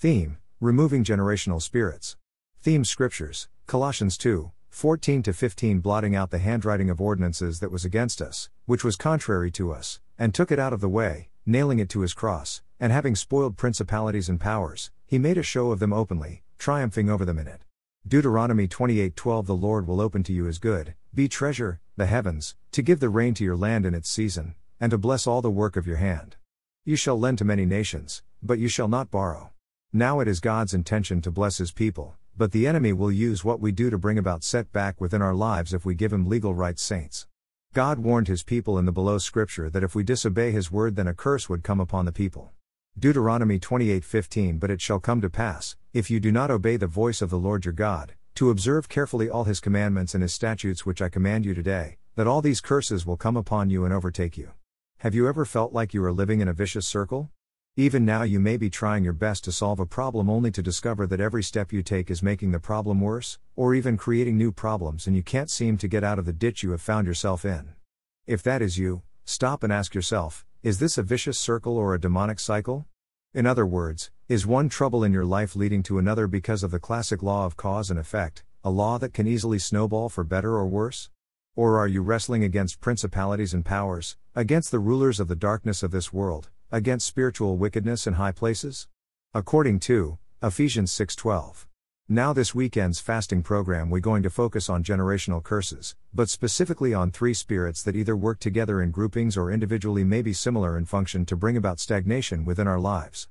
Theme Removing generational spirits. Theme Scriptures Colossians 2 14 15 blotting out the handwriting of ordinances that was against us, which was contrary to us, and took it out of the way, nailing it to his cross, and having spoiled principalities and powers, he made a show of them openly, triumphing over them in it. Deuteronomy 28:12 The Lord will open to you his good, be treasure, the heavens, to give the rain to your land in its season, and to bless all the work of your hand. You shall lend to many nations, but you shall not borrow. Now it is God's intention to bless his people, but the enemy will use what we do to bring about setback within our lives if we give him legal rights, saints. God warned his people in the below scripture that if we disobey his word then a curse would come upon the people. Deuteronomy 28:15 But it shall come to pass, if you do not obey the voice of the Lord your God, to observe carefully all his commandments and his statutes which I command you today, that all these curses will come upon you and overtake you. Have you ever felt like you are living in a vicious circle? Even now, you may be trying your best to solve a problem only to discover that every step you take is making the problem worse, or even creating new problems, and you can't seem to get out of the ditch you have found yourself in. If that is you, stop and ask yourself is this a vicious circle or a demonic cycle? In other words, is one trouble in your life leading to another because of the classic law of cause and effect, a law that can easily snowball for better or worse? Or are you wrestling against principalities and powers, against the rulers of the darkness of this world, against spiritual wickedness in high places? According to Ephesians 6:12. Now this weekend's fasting program we're going to focus on generational curses, but specifically on three spirits that either work together in groupings or individually may be similar in function to bring about stagnation within our lives.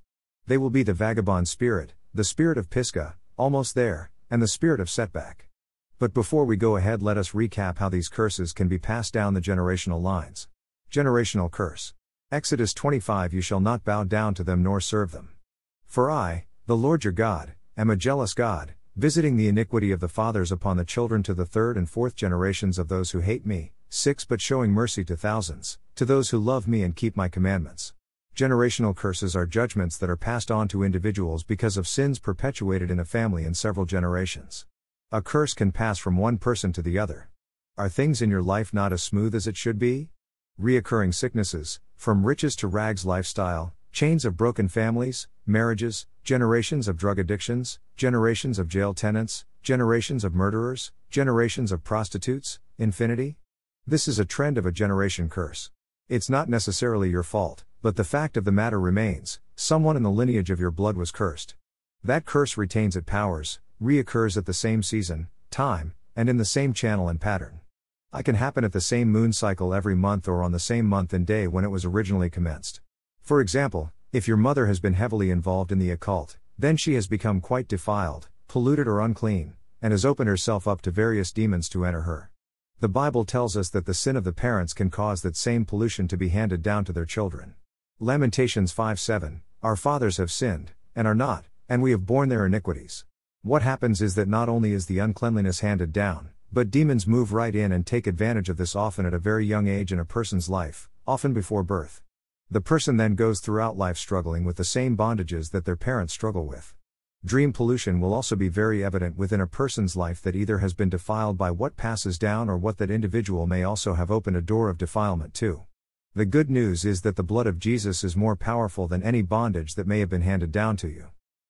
They will be the vagabond spirit, the spirit of Pisgah, almost there, and the spirit of setback. But before we go ahead, let us recap how these curses can be passed down the generational lines. Generational curse. Exodus 25 You shall not bow down to them nor serve them. For I, the Lord your God, am a jealous God, visiting the iniquity of the fathers upon the children to the third and fourth generations of those who hate me, 6 but showing mercy to thousands, to those who love me and keep my commandments. Generational curses are judgments that are passed on to individuals because of sins perpetuated in a family in several generations. A curse can pass from one person to the other. Are things in your life not as smooth as it should be? Reoccurring sicknesses, from riches to rags lifestyle, chains of broken families, marriages, generations of drug addictions, generations of jail tenants, generations of murderers, generations of prostitutes, infinity? This is a trend of a generation curse. It's not necessarily your fault, but the fact of the matter remains someone in the lineage of your blood was cursed. That curse retains its powers, reoccurs at the same season, time, and in the same channel and pattern. I can happen at the same moon cycle every month or on the same month and day when it was originally commenced. For example, if your mother has been heavily involved in the occult, then she has become quite defiled, polluted, or unclean, and has opened herself up to various demons to enter her. The Bible tells us that the sin of the parents can cause that same pollution to be handed down to their children. Lamentations 5 7 Our fathers have sinned, and are not, and we have borne their iniquities. What happens is that not only is the uncleanliness handed down, but demons move right in and take advantage of this often at a very young age in a person's life, often before birth. The person then goes throughout life struggling with the same bondages that their parents struggle with. Dream pollution will also be very evident within a person's life that either has been defiled by what passes down or what that individual may also have opened a door of defilement to. The good news is that the blood of Jesus is more powerful than any bondage that may have been handed down to you.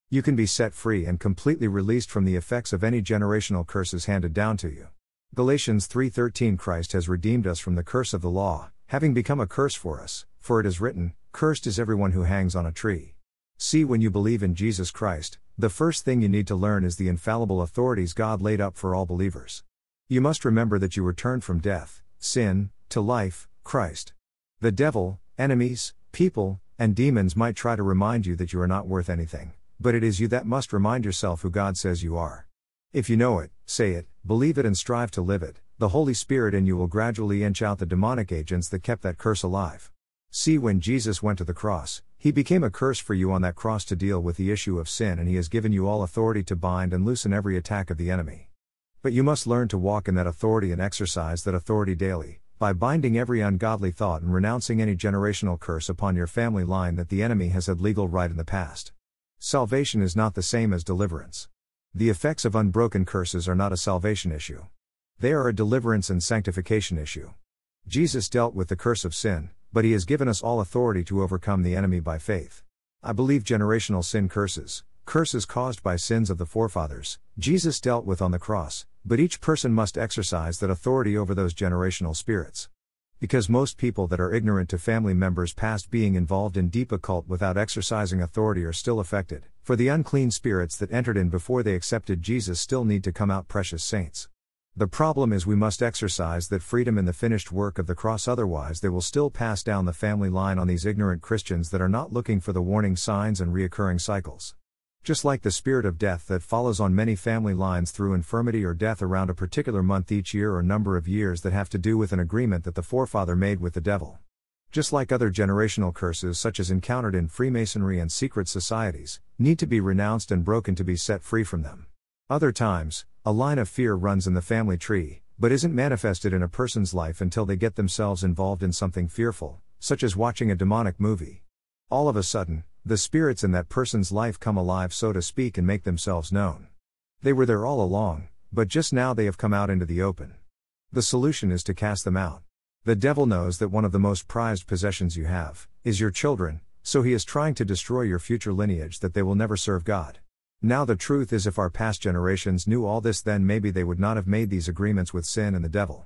You can be set free and completely released from the effects of any generational curses handed down to you. Galatians 3:13 Christ has redeemed us from the curse of the law, having become a curse for us, for it is written, cursed is everyone who hangs on a tree. See when you believe in Jesus Christ, the first thing you need to learn is the infallible authorities God laid up for all believers. You must remember that you were turned from death, sin, to life, Christ. The devil, enemies, people, and demons might try to remind you that you are not worth anything but it is you that must remind yourself who God says you are. If you know it, say it, believe it, and strive to live it, the Holy Spirit in you will gradually inch out the demonic agents that kept that curse alive. See, when Jesus went to the cross, he became a curse for you on that cross to deal with the issue of sin, and he has given you all authority to bind and loosen every attack of the enemy. But you must learn to walk in that authority and exercise that authority daily, by binding every ungodly thought and renouncing any generational curse upon your family line that the enemy has had legal right in the past. Salvation is not the same as deliverance. The effects of unbroken curses are not a salvation issue. They are a deliverance and sanctification issue. Jesus dealt with the curse of sin, but he has given us all authority to overcome the enemy by faith. I believe generational sin curses, curses caused by sins of the forefathers, Jesus dealt with on the cross, but each person must exercise that authority over those generational spirits. Because most people that are ignorant to family members past being involved in deep occult without exercising authority are still affected, for the unclean spirits that entered in before they accepted Jesus still need to come out precious saints. The problem is we must exercise that freedom in the finished work of the cross, otherwise, they will still pass down the family line on these ignorant Christians that are not looking for the warning signs and reoccurring cycles. Just like the spirit of death that follows on many family lines through infirmity or death around a particular month each year or number of years that have to do with an agreement that the forefather made with the devil. Just like other generational curses, such as encountered in Freemasonry and secret societies, need to be renounced and broken to be set free from them. Other times, a line of fear runs in the family tree, but isn't manifested in a person's life until they get themselves involved in something fearful, such as watching a demonic movie. All of a sudden, the spirits in that person's life come alive, so to speak, and make themselves known. They were there all along, but just now they have come out into the open. The solution is to cast them out. The devil knows that one of the most prized possessions you have is your children, so he is trying to destroy your future lineage that they will never serve God. Now, the truth is, if our past generations knew all this, then maybe they would not have made these agreements with sin and the devil.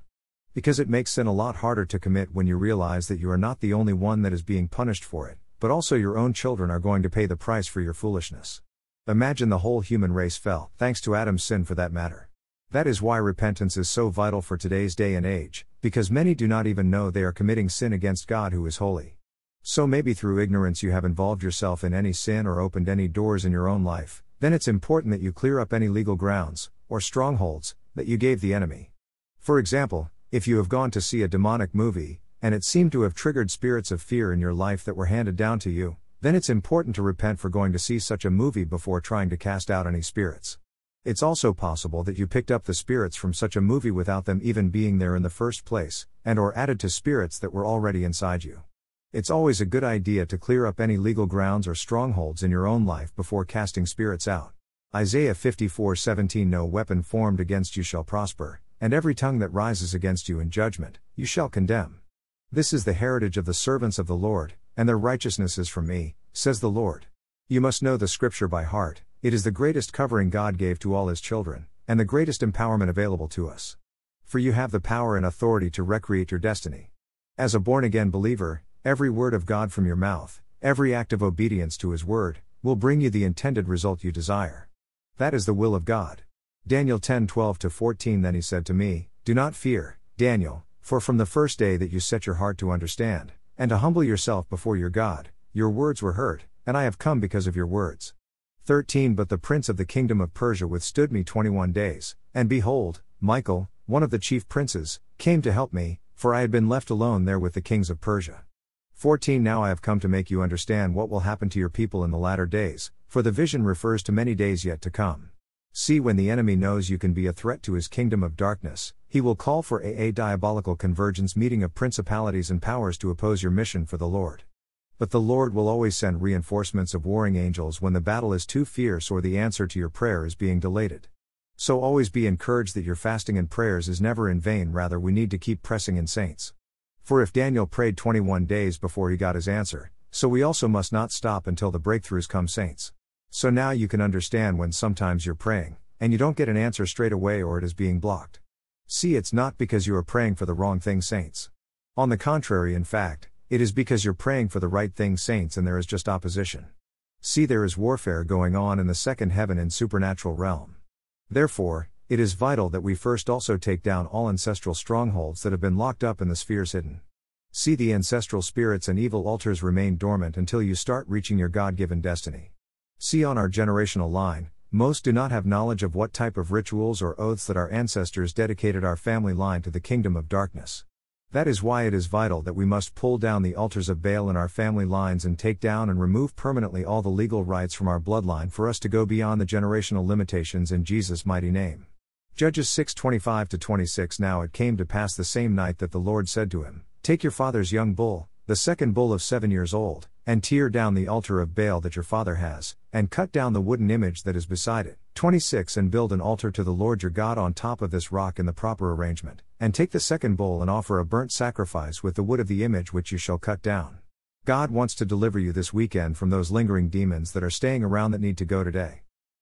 Because it makes sin a lot harder to commit when you realize that you are not the only one that is being punished for it, but also your own children are going to pay the price for your foolishness. Imagine the whole human race fell, thanks to Adam's sin for that matter. That is why repentance is so vital for today's day and age, because many do not even know they are committing sin against God who is holy. So maybe through ignorance you have involved yourself in any sin or opened any doors in your own life, then it's important that you clear up any legal grounds, or strongholds, that you gave the enemy. For example, if you have gone to see a demonic movie, and it seemed to have triggered spirits of fear in your life that were handed down to you, then it's important to repent for going to see such a movie before trying to cast out any spirits. It's also possible that you picked up the spirits from such a movie without them even being there in the first place, and or added to spirits that were already inside you. It's always a good idea to clear up any legal grounds or strongholds in your own life before casting spirits out. Isaiah 54:17 No weapon formed against you shall prosper, and every tongue that rises against you in judgment, you shall condemn. This is the heritage of the servants of the Lord, and their righteousness is from me, says the Lord. You must know the scripture by heart, it is the greatest covering God gave to all his children, and the greatest empowerment available to us. For you have the power and authority to recreate your destiny. As a born again believer, Every word of God from your mouth, every act of obedience to His word, will bring you the intended result you desire. That is the will of God. Daniel 10 12 14 Then he said to me, Do not fear, Daniel, for from the first day that you set your heart to understand, and to humble yourself before your God, your words were heard, and I have come because of your words. 13 But the prince of the kingdom of Persia withstood me 21 days, and behold, Michael, one of the chief princes, came to help me, for I had been left alone there with the kings of Persia. 14 Now I have come to make you understand what will happen to your people in the latter days, for the vision refers to many days yet to come. See, when the enemy knows you can be a threat to his kingdom of darkness, he will call for a, diabolical convergence meeting of principalities and powers to oppose your mission for the Lord. But the Lord will always send reinforcements of warring angels when the battle is too fierce or the answer to your prayer is being delayed. So always be encouraged that your fasting and prayers is never in vain, rather, we need to keep pressing in saints. For if Daniel prayed 21 days before he got his answer, so we also must not stop until the breakthroughs come, saints. So now you can understand when sometimes you're praying, and you don't get an answer straight away or it is being blocked. See, it's not because you are praying for the wrong thing, saints. On the contrary, in fact, it is because you're praying for the right thing, saints, and there is just opposition. See, there is warfare going on in the second heaven and supernatural realm. Therefore, it is vital that we first also take down all ancestral strongholds that have been locked up in the spheres hidden. See the ancestral spirits and evil altars remain dormant until you start reaching your God given destiny. See on our generational line, most do not have knowledge of what type of rituals or oaths that our ancestors dedicated our family line to the kingdom of darkness. That is why it is vital that we must pull down the altars of Baal in our family lines and take down and remove permanently all the legal rights from our bloodline for us to go beyond the generational limitations in Jesus' mighty name. Judges 6:25 to 26 Now it came to pass the same night that the Lord said to him, Take your father's young bull, the second bull of 7 years old, and tear down the altar of Baal that your father has, and cut down the wooden image that is beside it. 26 And build an altar to the Lord your God on top of this rock in the proper arrangement, and take the second bowl and offer a burnt sacrifice with the wood of the image which you shall cut down. God wants to deliver you this weekend from those lingering demons that are staying around that need to go today.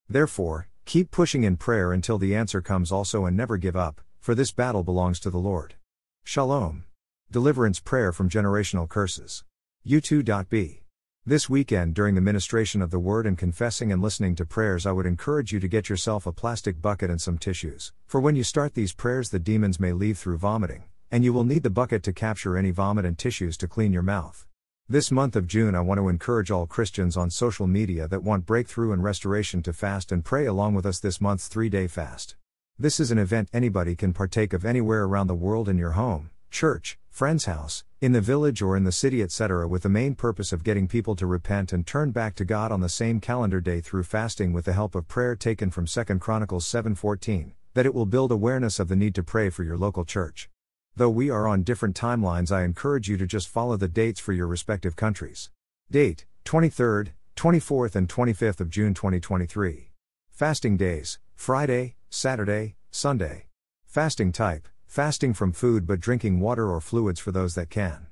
Therefore, keep pushing in prayer until the answer comes also and never give up, for this battle belongs to the Lord. Shalom. Deliverance prayer from generational curses. YouTube. This weekend, during the ministration of the word and confessing and listening to prayers, I would encourage you to get yourself a plastic bucket and some tissues. For when you start these prayers, the demons may leave through vomiting, and you will need the bucket to capture any vomit and tissues to clean your mouth. This month of June, I want to encourage all Christians on social media that want breakthrough and restoration to fast and pray along with us this month's three day fast. This is an event anybody can partake of anywhere around the world in your home, church, friend's house, in the village or in the city, etc., with the main purpose of getting people to repent and turn back to God on the same calendar day through fasting with the help of prayer taken from 2 Chronicles 7:14, that it will build awareness of the need to pray for your local church. Though we are on different timelines, I encourage you to just follow the dates for your respective countries. Date 23rd, 24th, and 25th of June 2023. Fasting days Friday, Saturday, Sunday. Fasting type fasting from food but drinking water or fluids for those that can.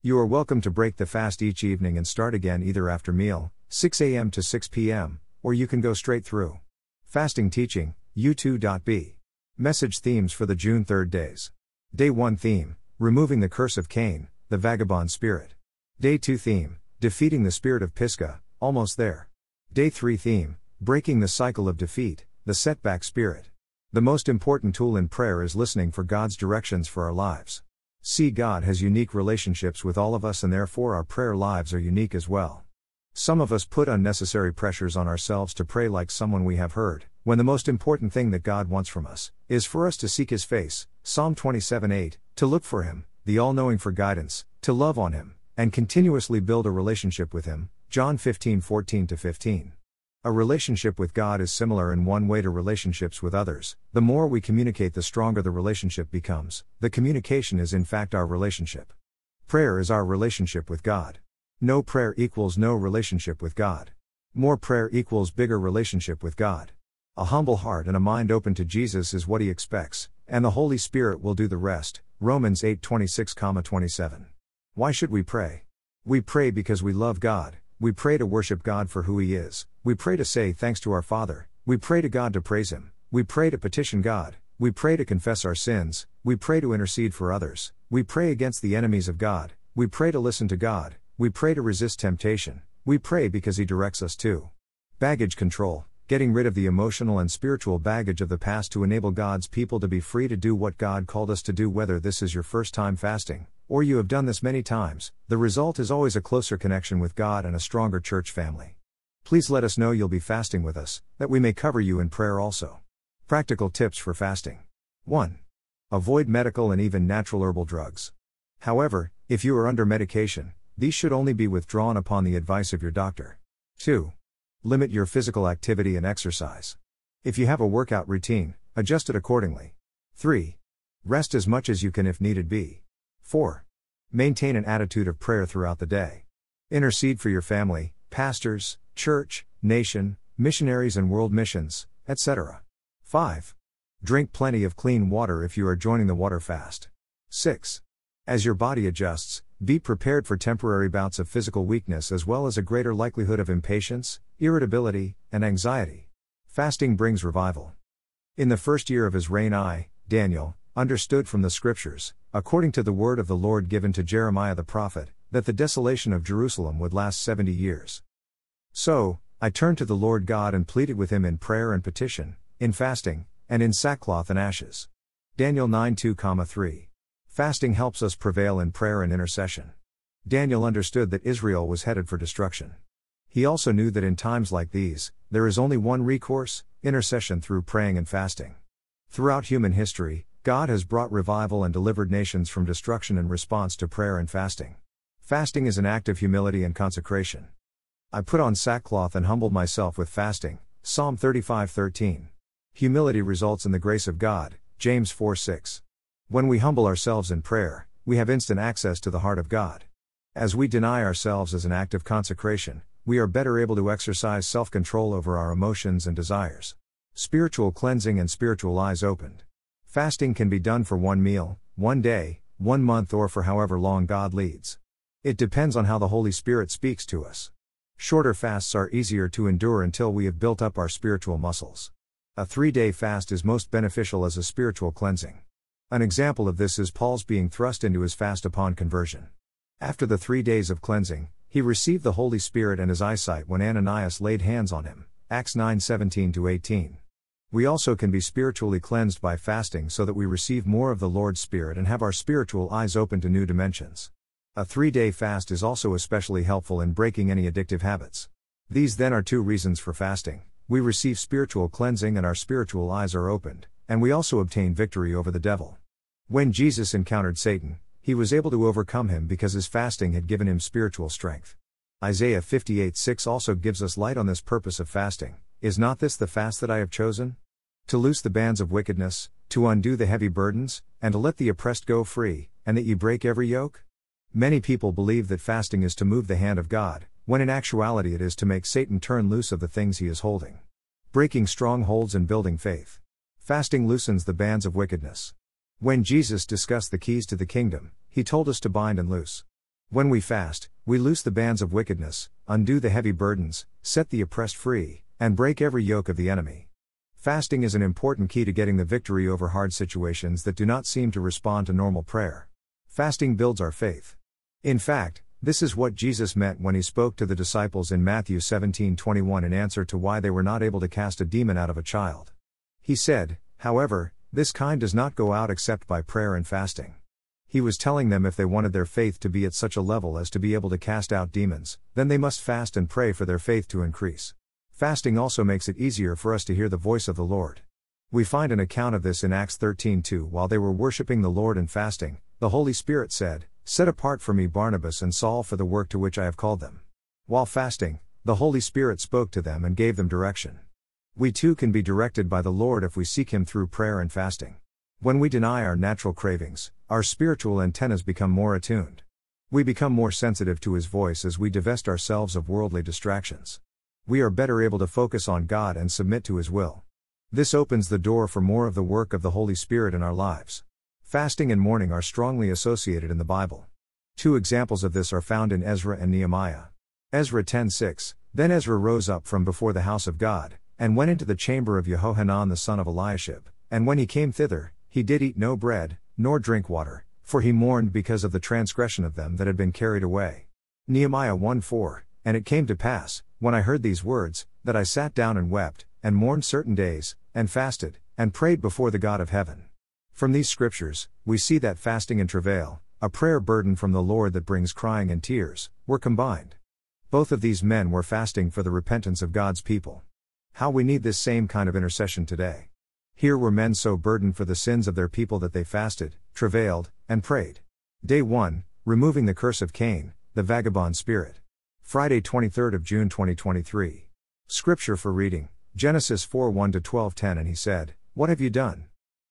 You are welcome to break the fast each evening and start again either after meal, 6 a.m. to 6 p.m., or you can go straight through. Fasting teaching, YouTube. Message themes for the June 3rd days. Day 1 theme, removing the curse of Cain, the vagabond spirit. Day 2 theme, defeating the spirit of Pisgah, almost there. Day 3 theme, breaking the cycle of defeat, the setback spirit. The most important tool in prayer is listening for God's directions for our lives. See, God has unique relationships with all of us, and therefore our prayer lives are unique as well. Some of us put unnecessary pressures on ourselves to pray like someone we have heard, when the most important thing that God wants from us is for us to seek His face, Psalm 27 8, to look for Him, the all knowing for guidance, to love on Him, and continuously build a relationship with Him, John 15 14 15. A relationship with God is similar in one way to relationships with others. The more we communicate, the stronger the relationship becomes. The communication is, in fact, our relationship. Prayer is our relationship with God. No prayer equals no relationship with God. More prayer equals bigger relationship with God. A humble heart and a mind open to Jesus is what he expects, and the Holy Spirit will do the rest. Romans 8:26, 27. Why should we pray? We pray because we love God. We pray to worship God for who he is. We pray to say thanks to our Father, we pray to God to praise Him, we pray to petition God, we pray to confess our sins, we pray to intercede for others, we pray against the enemies of God, we pray to listen to God, we pray to resist temptation, we pray because He directs us to. Baggage control, getting rid of the emotional and spiritual baggage of the past to enable God's people to be free to do what God called us to do, whether this is your first time fasting, or you have done this many times, the result is always a closer connection with God and a stronger church family. Please let us know you'll be fasting with us, that we may cover you in prayer also. Practical tips for fasting 1. Avoid medical and even natural herbal drugs. However, if you are under medication, these should only be withdrawn upon the advice of your doctor. 2. Limit your physical activity and exercise. If you have a workout routine, adjust it accordingly. 3. Rest as much as you can if needed be. 4. Maintain an attitude of prayer throughout the day. Intercede for your family, pastors, church, nation, missionaries and world missions, etc. 5. Drink plenty of clean water if you are joining the water fast. 6. As your body adjusts, be prepared for temporary bouts of physical weakness as well as a greater likelihood of impatience, irritability, and anxiety. Fasting brings revival. In the first year of his reign, I, Daniel, understood from the Scriptures, according to the word of the Lord given to Jeremiah the prophet, that the desolation of Jerusalem would last seventy years. So, I turned to the Lord God and pleaded with him in prayer and petition, in fasting, and in sackcloth and ashes. Daniel 9 2, 3. Fasting helps us prevail in prayer and intercession. Daniel understood that Israel was headed for destruction. He also knew that in times like these, there is only one recourse intercession through praying and fasting. Throughout human history, God has brought revival and delivered nations from destruction in response to prayer and fasting. Fasting is an act of humility and consecration. I put on sackcloth and humbled myself with fasting. Psalm 35:13. Humility results in the grace of God. James 4:6. When we humble ourselves in prayer, we have instant access to the heart of God. As we deny ourselves as an act of consecration, we are better able to exercise self-control over our emotions and desires. Spiritual cleansing and spiritual eyes opened. Fasting can be done for one meal, one day, one month or for however long God leads. It depends on how the Holy Spirit speaks to us. Shorter fasts are easier to endure until we have built up our spiritual muscles. A three day fast is most beneficial as a spiritual cleansing. An example of this is Paul's being thrust into his fast upon conversion. After the three days of cleansing, he received the Holy Spirit and his eyesight when Ananias laid hands on him. Acts 9 17 18. We also can be spiritually cleansed by fasting so that we receive more of the Lord's Spirit and have our spiritual eyes open to new dimensions. A three day fast is also especially helpful in breaking any addictive habits. These then are two reasons for fasting we receive spiritual cleansing and our spiritual eyes are opened, and we also obtain victory over the devil. When Jesus encountered Satan, he was able to overcome him because his fasting had given him spiritual strength. Isaiah 58 6 also gives us light on this purpose of fasting. Is not this the fast that I have chosen? To loose the bands of wickedness, to undo the heavy burdens, and to let the oppressed go free, and that ye break every yoke? Many people believe that fasting is to move the hand of God, when in actuality it is to make Satan turn loose of the things he is holding. Breaking strongholds and building faith. Fasting loosens the bands of wickedness. When Jesus discussed the keys to the kingdom, he told us to bind and loose. When we fast, we loose the bands of wickedness, undo the heavy burdens, set the oppressed free, and break every yoke of the enemy. Fasting is an important key to getting the victory over hard situations that do not seem to respond to normal prayer. Fasting builds our faith. In fact, this is what Jesus meant when he spoke to the disciples in Matthew 17:21 in answer to why they were not able to cast a demon out of a child. He said, "However, this kind does not go out except by prayer and fasting." He was telling them if they wanted their faith to be at such a level as to be able to cast out demons, then they must fast and pray for their faith to increase. Fasting also makes it easier for us to hear the voice of the Lord. We find an account of this in Acts 13:2 while they were worshiping the Lord and fasting, the Holy Spirit said, "Set apart for me Barnabas and Saul for the work to which I have called them." While fasting, the Holy Spirit spoke to them and gave them direction. We too can be directed by the Lord if we seek him through prayer and fasting. When we deny our natural cravings, our spiritual antennas become more attuned. We become more sensitive to his voice as we divest ourselves of worldly distractions we are better able to focus on God and submit to His will. This opens the door for more of the work of the Holy Spirit in our lives. Fasting and mourning are strongly associated in the Bible. Two examples of this are found in Ezra and Nehemiah. Ezra 10:6 Then Ezra rose up from before the house of God, and went into the chamber of Jehohanan the son of Eliashib, and when he came thither, he did eat no bread, nor drink water, for he mourned because of the transgression of them that had been carried away. Nehemiah 1:4 And it came to pass, when I heard these words, that I sat down and wept, and mourned certain days, and fasted, and prayed before the God of heaven. From these scriptures, we see that fasting and travail, a prayer burden from the Lord that brings crying and tears, were combined. Both of these men were fasting for the repentance of God's people. How we need this same kind of intercession today. Here were men so burdened for the sins of their people that they fasted, travailed, and prayed. Day 1 Removing the curse of Cain, the vagabond spirit. Friday, 23rd of June 2023. Scripture for reading: Genesis 4 1 to 12 10 And he said, What have you done?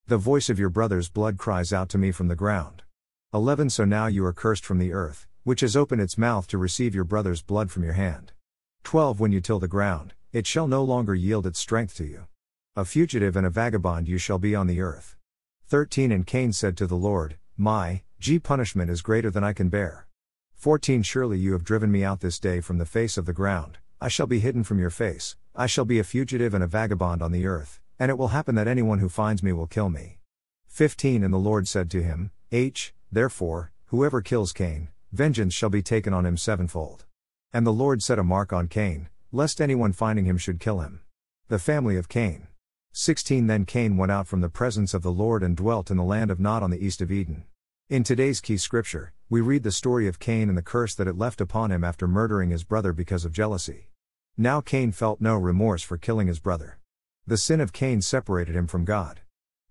The voice of your brother's blood cries out to me from the ground. 11 So now you are cursed from the earth, which has opened its mouth to receive your brother's blood from your hand. 12 When you till the ground, it shall no longer yield its strength to you. A fugitive and a vagabond you shall be on the earth. 13 And Cain said to the Lord, My, G punishment is greater than I can bear. 14 Surely you have driven me out this day from the face of the ground, I shall be hidden from your face, I shall be a fugitive and a vagabond on the earth, and it will happen that anyone who finds me will kill me. 15 And the Lord said to him, H, therefore, whoever kills Cain, vengeance shall be taken on him sevenfold. And the Lord set a mark on Cain, lest anyone finding him should kill him. The family of Cain. 16 Then Cain went out from the presence of the Lord and dwelt in the land of Nod on the east of Eden. In today's key scripture, we read the story of Cain and the curse that it left upon him after murdering his brother because of jealousy. Now Cain felt no remorse for killing his brother. The sin of Cain separated him from God.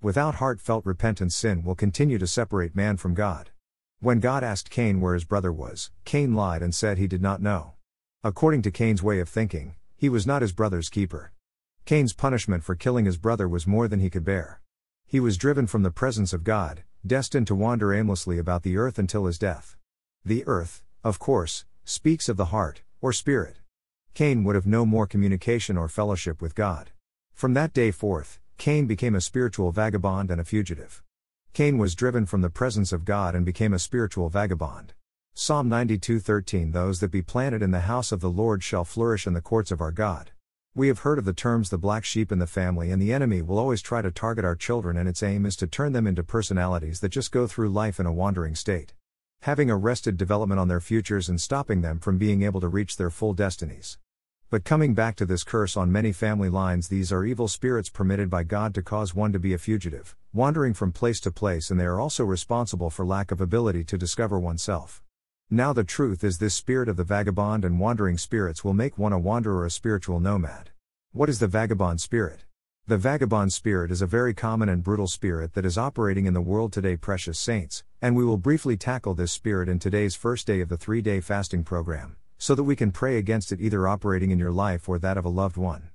Without heartfelt repentance, sin will continue to separate man from God. When God asked Cain where his brother was, Cain lied and said he did not know. According to Cain's way of thinking, he was not his brother's keeper. Cain's punishment for killing his brother was more than he could bear. He was driven from the presence of God, destined to wander aimlessly about the earth until his death. The earth, of course, speaks of the heart, or spirit. Cain would have no more communication or fellowship with God. From that day forth, Cain became a spiritual vagabond and a fugitive. Cain was driven from the presence of God and became a spiritual vagabond. Psalm 92:13 Those that be planted in the house of the Lord shall flourish in the courts of our God. We have heard of the terms the black sheep in the family, and the enemy will always try to target our children, and its aim is to turn them into personalities that just go through life in a wandering state. Having arrested development on their futures and stopping them from being able to reach their full destinies. But coming back to this curse on many family lines, these are evil spirits permitted by God to cause one to be a fugitive, wandering from place to place, and they are also responsible for lack of ability to discover oneself. Now, the truth is, this spirit of the vagabond and wandering spirits will make one a wanderer, a spiritual nomad. What is the vagabond spirit? The vagabond spirit is a very common and brutal spirit that is operating in the world today, precious saints, and we will briefly tackle this spirit in today's first day of the three day fasting program, so that we can pray against it either operating in your life or that of a loved one.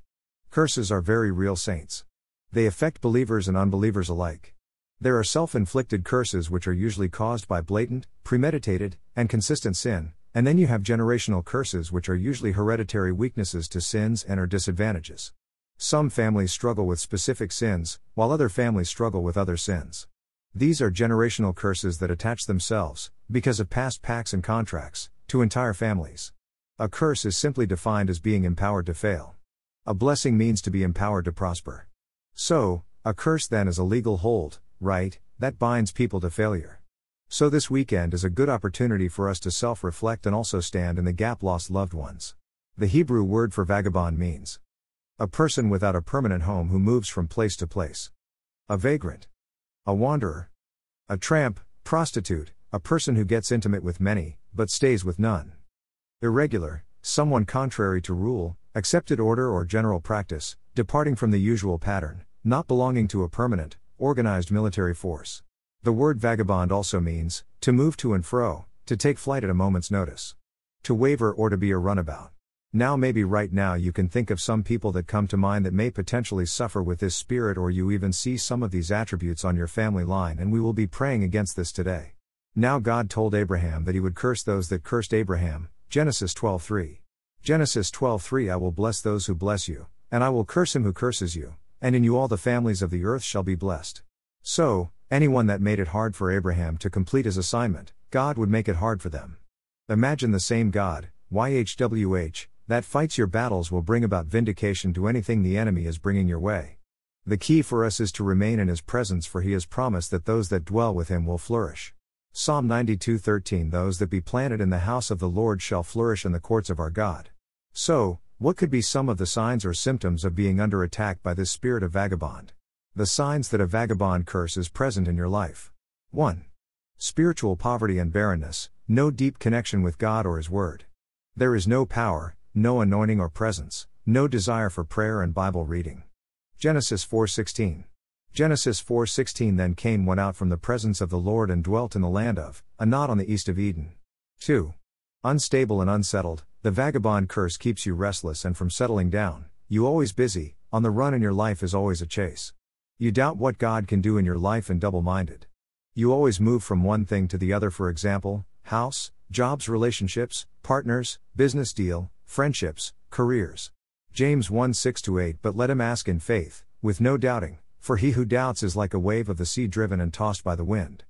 Curses are very real, saints. They affect believers and unbelievers alike. There are self inflicted curses which are usually caused by blatant, premeditated, and consistent sin, and then you have generational curses which are usually hereditary weaknesses to sins and are disadvantages. Some families struggle with specific sins, while other families struggle with other sins. These are generational curses that attach themselves, because of past pacts and contracts, to entire families. A curse is simply defined as being empowered to fail. A blessing means to be empowered to prosper. So, a curse then is a legal hold, right, that binds people to failure. So, this weekend is a good opportunity for us to self reflect and also stand in the gap lost loved ones. The Hebrew word for vagabond means a person without a permanent home who moves from place to place, a vagrant, a wanderer, a tramp, prostitute, a person who gets intimate with many, but stays with none. Irregular, someone contrary to rule, accepted order, or general practice, departing from the usual pattern, not belonging to a permanent, organized military force. The word vagabond also means to move to and fro, to take flight at a moment's notice, to waver or to be a runabout. Now, maybe right now you can think of some people that come to mind that may potentially suffer with this spirit, or you even see some of these attributes on your family line, and we will be praying against this today. Now, God told Abraham that he would curse those that cursed Abraham, Genesis 12:3. Genesis 12:3 I will bless those who bless you, and I will curse him who curses you and in you all the families of the earth shall be blessed. So, anyone that made it hard for Abraham to complete his assignment, God would make it hard for them. Imagine the same God, YHWH, that fights your battles will bring about vindication to anything the enemy is bringing your way. The key for us is to remain in his presence for he has promised that those that dwell with him will flourish. Psalm 92:13 Those that be planted in the house of the Lord shall flourish in the courts of our God. So, what could be some of the signs or symptoms of being under attack by this spirit of vagabond? The signs that a vagabond curse is present in your life. 1. Spiritual poverty and barrenness, no deep connection with God or His Word. There is no power, no anointing or presence, no desire for prayer and Bible reading. Genesis 4:16. Genesis 4:16 Then Cain went out from the presence of the Lord and dwelt in the land of Nod on the east of Eden. 2. Unstable and unsettled, the vagabond curse keeps you restless and from settling down, you always busy, on the run and your life is always a chase. You doubt what God can do in your life and double minded. You always move from one thing to the other, for example, house, jobs, relationships, partners, business deal, friendships, careers. James 1 6 8 But let him ask in faith, with no doubting, for he who doubts is like a wave of the sea driven and tossed by the wind.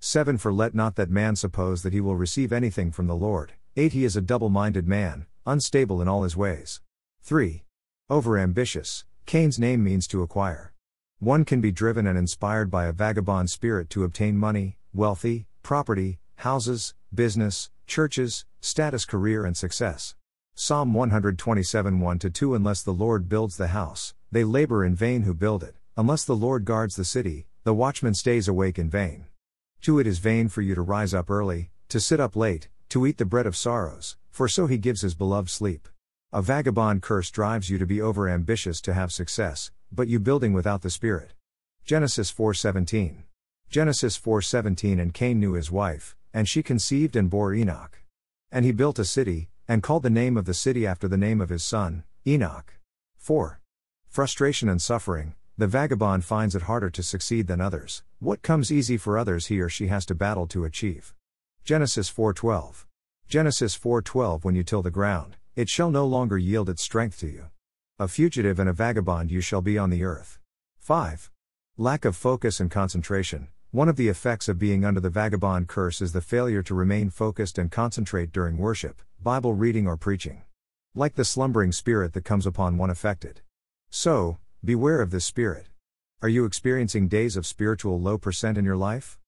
7 For let not that man suppose that he will receive anything from the Lord. 8 He is a double minded man, unstable in all his ways. 3. Over ambitious, Cain's name means to acquire. One can be driven and inspired by a vagabond spirit to obtain money, wealthy, property, houses, business, churches, status, career, and success. Psalm 127 1 2 Unless the Lord builds the house, they labor in vain who build it. Unless the Lord guards the city, the watchman stays awake in vain. 2 It is vain for you to rise up early, to sit up late, to eat the bread of sorrows, for so he gives his beloved sleep. A vagabond curse drives you to be over ambitious to have success, but you building without the Spirit. Genesis 4:17. Genesis 4:17 And Cain knew his wife, and she conceived and bore Enoch. And he built a city, and called the name of the city after the name of his son, Enoch. 4. Frustration and suffering. The vagabond finds it harder to succeed than others. What comes easy for others he or she has to battle to achieve. Genesis 4:12. Genesis 4:12 When you till the ground, it shall no longer yield its strength to you. A fugitive and a vagabond you shall be on the earth. 5. Lack of focus and concentration. One of the effects of being under the vagabond curse is the failure to remain focused and concentrate during worship, Bible reading, or preaching. Like the slumbering spirit that comes upon one affected. So, beware of this spirit. Are you experiencing days of spiritual low percent in your life?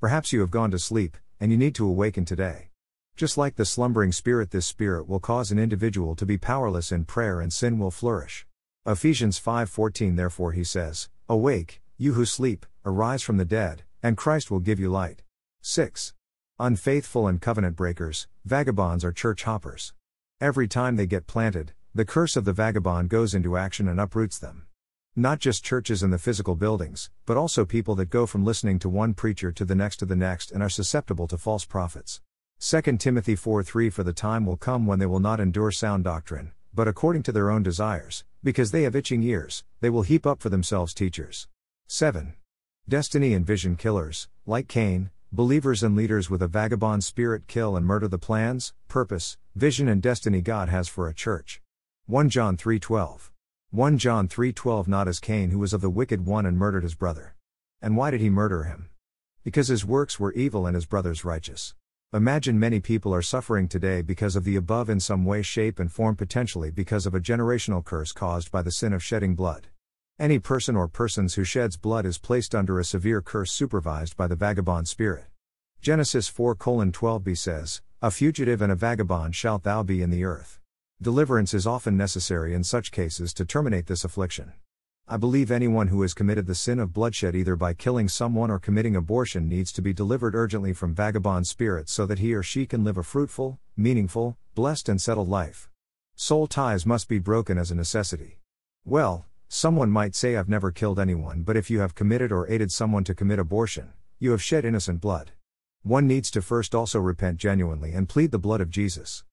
Perhaps you have gone to sleep, and you need to awaken today. Just like the slumbering spirit, this spirit will cause an individual to be powerless in prayer and sin will flourish. Ephesians 5:14 Therefore he says, Awake, you who sleep, arise from the dead, and Christ will give you light. 6. Unfaithful and covenant breakers, vagabonds are church hoppers. Every time they get planted, the curse of the vagabond goes into action and uproots them. Not just churches and the physical buildings, but also people that go from listening to one preacher to the next to the next and are susceptible to false prophets. 2 Timothy 4 3 For the time will come when they will not endure sound doctrine, but according to their own desires, because they have itching ears, they will heap up for themselves teachers. 7. Destiny and vision killers, like Cain, believers and leaders with a vagabond spirit kill and murder the plans, purpose, vision and destiny God has for a church. 1 John 3:12. 1 John 3:12 Not as Cain who was of the wicked one and murdered his brother. And why did he murder him? Because his works were evil and his brother's righteous. Imagine many people are suffering today because of the above in some way, shape, and form, potentially because of a generational curse caused by the sin of shedding blood. Any person or persons who sheds blood is placed under a severe curse supervised by the vagabond spirit. Genesis 4 12b says, A fugitive and a vagabond shalt thou be in the earth. Deliverance is often necessary in such cases to terminate this affliction. I believe anyone who has committed the sin of bloodshed either by killing someone or committing abortion needs to be delivered urgently from vagabond spirits so that he or she can live a fruitful, meaningful, blessed, and settled life. Soul ties must be broken as a necessity. Well, Someone might say I've never killed anyone, but if you have committed or aided someone to commit abortion, you have shed innocent blood. One needs to first also repent genuinely and plead the blood of Jesus.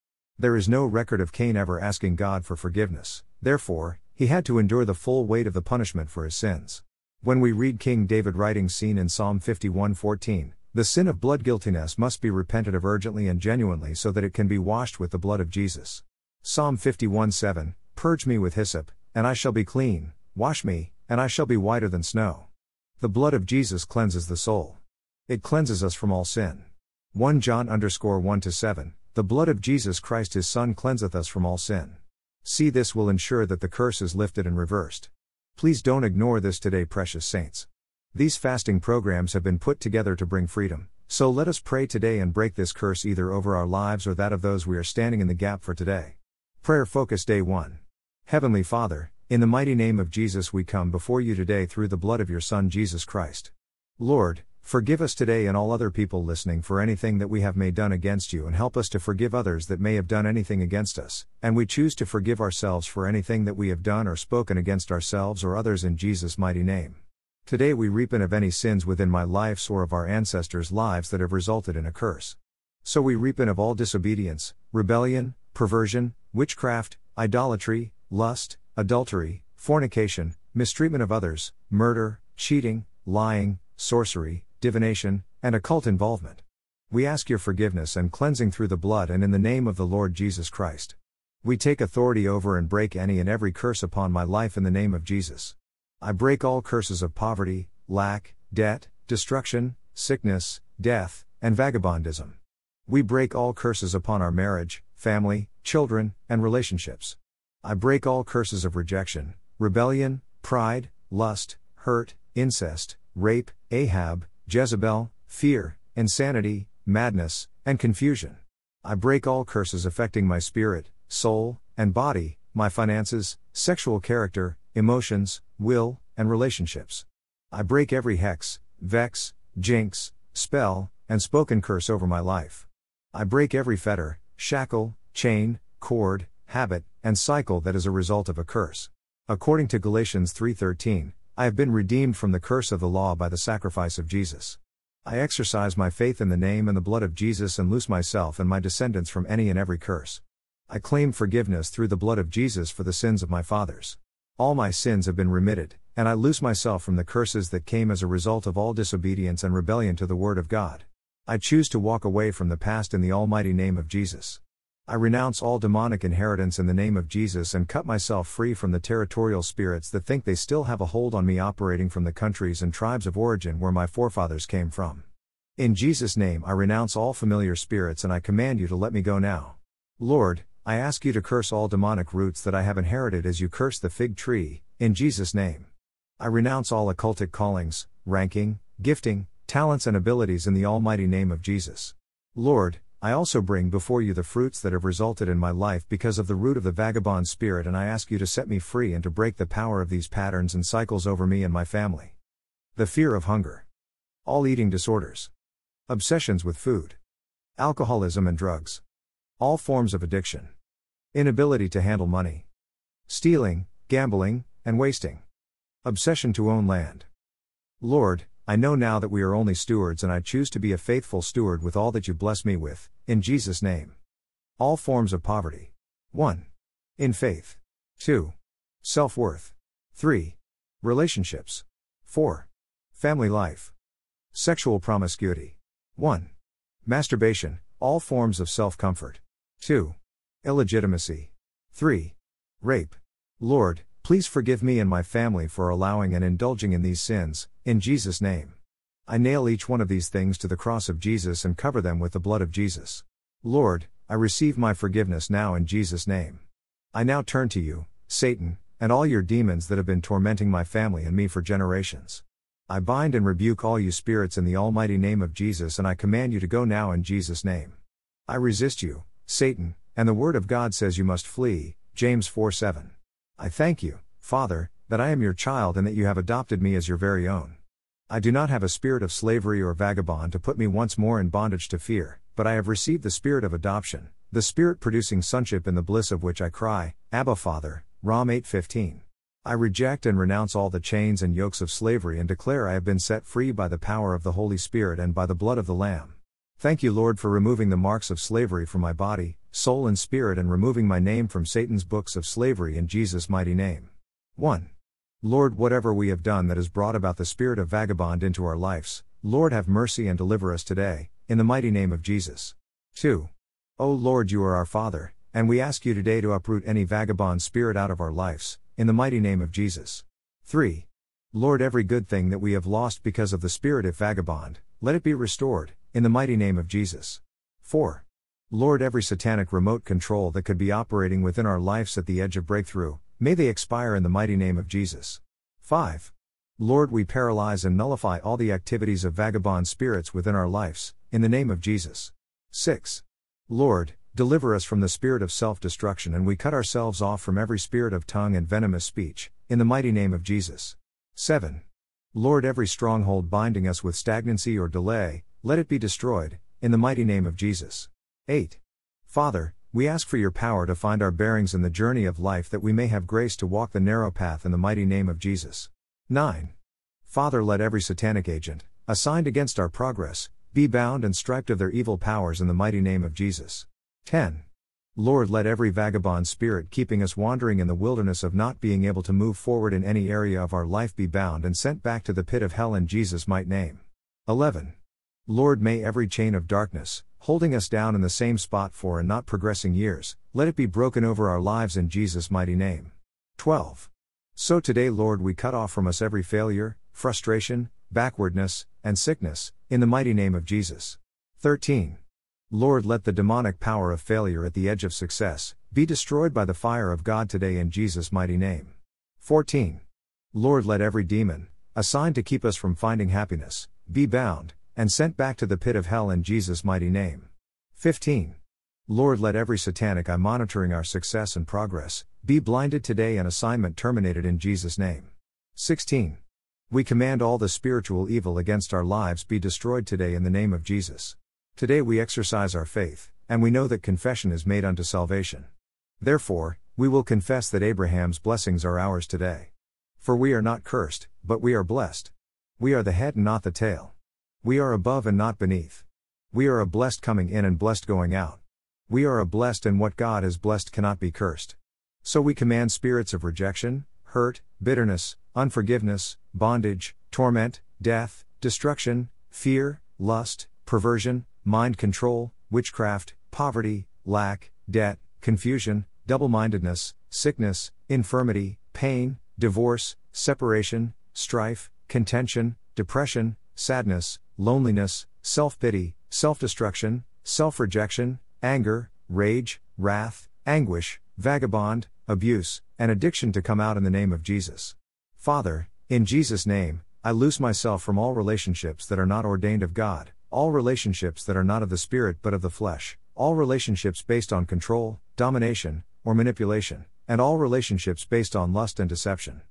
There is no record of Cain ever asking God for forgiveness, therefore, he had to endure the full weight of the punishment for his sins. When we read King David writing seen in Psalm 51:14, the sin of blood guiltiness must be repented of urgently and genuinely so that it can be washed with the blood of Jesus. Psalm 51:7, Purge me with hyssop, and I shall be clean, wash me, and I shall be whiter than snow. The blood of Jesus cleanses the soul. It cleanses us from all sin. 1 John underscore 1 to 7, the blood of Jesus Christ his Son cleanseth us from all sin. See this will ensure that the curse is lifted and reversed. Please don't ignore this today, precious saints. These fasting programs have been put together to bring freedom, so let us pray today and break this curse either over our lives or that of those we are standing in the gap for today. Prayer Focus Day 1. Heavenly Father, in the mighty name of Jesus we come before you today through the blood of your Son Jesus Christ. Lord, forgive us today and all other people listening for anything that we have may done against you and help us to forgive others that may have done anything against us, and we choose to forgive ourselves for anything that we have done or spoken against ourselves or others in Jesus' mighty name. Today we repent of any sins within my life's or of our ancestors' lives that have resulted in a curse. So we repent of all disobedience, rebellion, perversion, witchcraft, idolatry, lust, adultery, fornication, mistreatment of others, murder, cheating, lying, sorcery, divination, and occult involvement. We ask your forgiveness and cleansing through the blood and in the name of the Lord Jesus Christ. We take authority over and break any and every curse upon my life in the name of Jesus. I break all curses of poverty, lack, debt, destruction, sickness, death, and vagabondism. We break all curses upon our marriage, family, children, and relationships. I break all curses of rejection, rebellion, pride, lust, hurt, incest, rape, Ahab, Jezebel, fear, insanity, madness, and confusion. I break all curses affecting my spirit, soul, and body, my finances, sexual character, emotions, will, and relationships. I break every hex, vex, jinx, spell, and spoken curse over my life. I break every fetter, shackle, chain, cord, habit, and cycle that is a result of a curse. According to Galatians 3:13, I have been redeemed from the curse of the law by the sacrifice of Jesus. I exercise my faith in the name and the blood of Jesus and loose myself and my descendants from any and every curse. I claim forgiveness through the blood of Jesus for the sins of my fathers. All my sins have been remitted, and I loose myself from the curses that came as a result of all disobedience and rebellion to the Word of God. I choose to walk away from the past in the almighty name of Jesus. I renounce all demonic inheritance in the name of Jesus and cut myself free from the territorial spirits that think they still have a hold on me operating from the countries and tribes of origin where my forefathers came from. In Jesus' name, I renounce all familiar spirits and I command you to let me go now. Lord, I ask you to curse all demonic roots that I have inherited as you curse the fig tree, in Jesus' name. I renounce all occultic callings, ranking, gifting, talents, and abilities in the almighty name of Jesus. Lord, I also bring before you the fruits that have resulted in my life because of the root of the vagabond spirit, and I ask you to set me free and to break the power of these patterns and cycles over me and my family. The fear of hunger. All eating disorders. Obsessions with food. Alcoholism and drugs. All forms of addiction. Inability to handle money. Stealing, gambling, and wasting. Obsession to own land. Lord, I know now that we are only stewards and I choose to be a faithful steward with all that you bless me with, in Jesus' name. All forms of poverty. 1. In faith. 2. Self worth. 3. Relationships. 4. Family life. Sexual promiscuity. 1. Masturbation, all forms of self comfort. 2. Illegitimacy. 3. Rape. Lord, please forgive me and my family for allowing and indulging in these sins, in Jesus' name. I nail each one of these things to the cross of Jesus and cover them with the blood of Jesus. Lord, I receive my forgiveness now in Jesus' name. I now turn to you, Satan, and all your demons that have been tormenting my family and me for generations. I bind and rebuke all you spirits in the almighty name of Jesus and I command you to go now in Jesus' name. I resist you, Satan, and the word of God says you must flee, James 4 7. I thank you, Father, that I am your child and that you have adopted me as your very own. I do not have a spirit of slavery or vagabond to put me once more in bondage to fear, but I have received the spirit of adoption, the spirit producing sonship in the bliss of which I cry, Abba Father, Rom 8:15. I reject and renounce all the chains and yokes of slavery and declare I have been set free by the power of the Holy Spirit and by the blood of the Lamb. Thank you, Lord, for removing the marks of slavery from my body, soul, and spirit and removing my name from Satan's books of slavery in Jesus' mighty name. 1. Lord, whatever we have done that has brought about the spirit of vagabond into our lives, Lord, have mercy and deliver us today, in the mighty name of Jesus. 2. O Lord, you are our Father, and we ask you today to uproot any vagabond spirit out of our lives, in the mighty name of Jesus. 3. Lord, every good thing that we have lost because of the spirit of vagabond, let it be restored, in the mighty name of Jesus. 4. Lord, every satanic remote control that could be operating within our lives at the edge of breakthrough, may they expire in the mighty name of Jesus. 5. Lord, we paralyze and nullify all the activities of vagabond spirits within our lives, in the name of Jesus. 6. Lord, deliver us from the spirit of self destruction and we cut ourselves off from every spirit of tongue and venomous speech, in the mighty name of Jesus. 7. Lord, every stronghold binding us with stagnancy or delay, let it be destroyed, in the mighty name of Jesus. 8. Father, we ask for your power to find our bearings in the journey of life that we may have grace to walk the narrow path in the mighty name of Jesus. 9. Father, let every satanic agent, assigned against our progress, be bound and striped of their evil powers in the mighty name of Jesus. 10. Lord, let every vagabond spirit keeping us wandering in the wilderness of not being able to move forward in any area of our life be bound and sent back to the pit of hell in Jesus' might name. 11. Lord, may every chain of darkness, holding us down in the same spot for and not progressing years, let it be broken over our lives in Jesus' mighty name. 12. So today, Lord, we cut off from us every failure, frustration, backwardness, and sickness, in the mighty name of Jesus. 13. Lord, let the demonic power of failure at the edge of success be destroyed by the fire of God today in Jesus' mighty name. 14. Lord, let every demon, assigned to keep us from finding happiness, be bound, and sent back to the pit of hell in Jesus' mighty name. 15. Lord, let every satanic eye monitoring our success and progress be blinded today and assignment terminated in Jesus' name. 16. We command all the spiritual evil against our lives be destroyed today in the name of Jesus. Today we exercise our faith, and we know that confession is made unto salvation. Therefore, we will confess that Abraham's blessings are ours today. For we are not cursed, but we are blessed. We are the head and not the tail. We are above and not beneath. We are a blessed coming in and blessed going out. We are a blessed and what God has blessed cannot be cursed. So we command spirits of rejection, hurt, bitterness, unforgiveness, bondage, torment, death, destruction, fear, lust, perversion, mind control, witchcraft, poverty, lack, debt, confusion, double mindedness, sickness, infirmity, pain, divorce, separation, strife, contention, depression, sadness, loneliness, self pity, self destruction, self rejection, anger, rage, wrath, anguish, vagabond, abuse, and addiction to come out in the name of Jesus. Father, in Jesus' name, I loose myself from all relationships that are not ordained of God, all relationships that are not of the Spirit but of the flesh, all relationships based on control, domination, or manipulation, and all relationships based on lust and deception.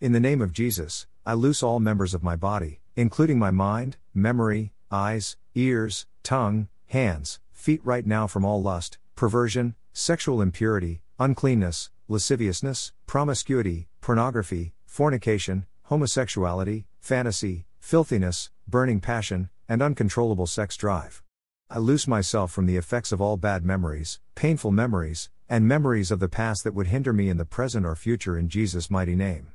In the name of Jesus, I loose all members of my body, including my mind, memory, eyes, ears, tongue, hands, feet right now from all lust, perversion, sexual impurity, uncleanness, lasciviousness, promiscuity, pornography, fornication, homosexuality, fantasy, filthiness, burning passion, and uncontrollable sex drive. I loose myself from the effects of all bad memories, painful memories, and memories of the past that would hinder me in the present or future in Jesus' mighty name.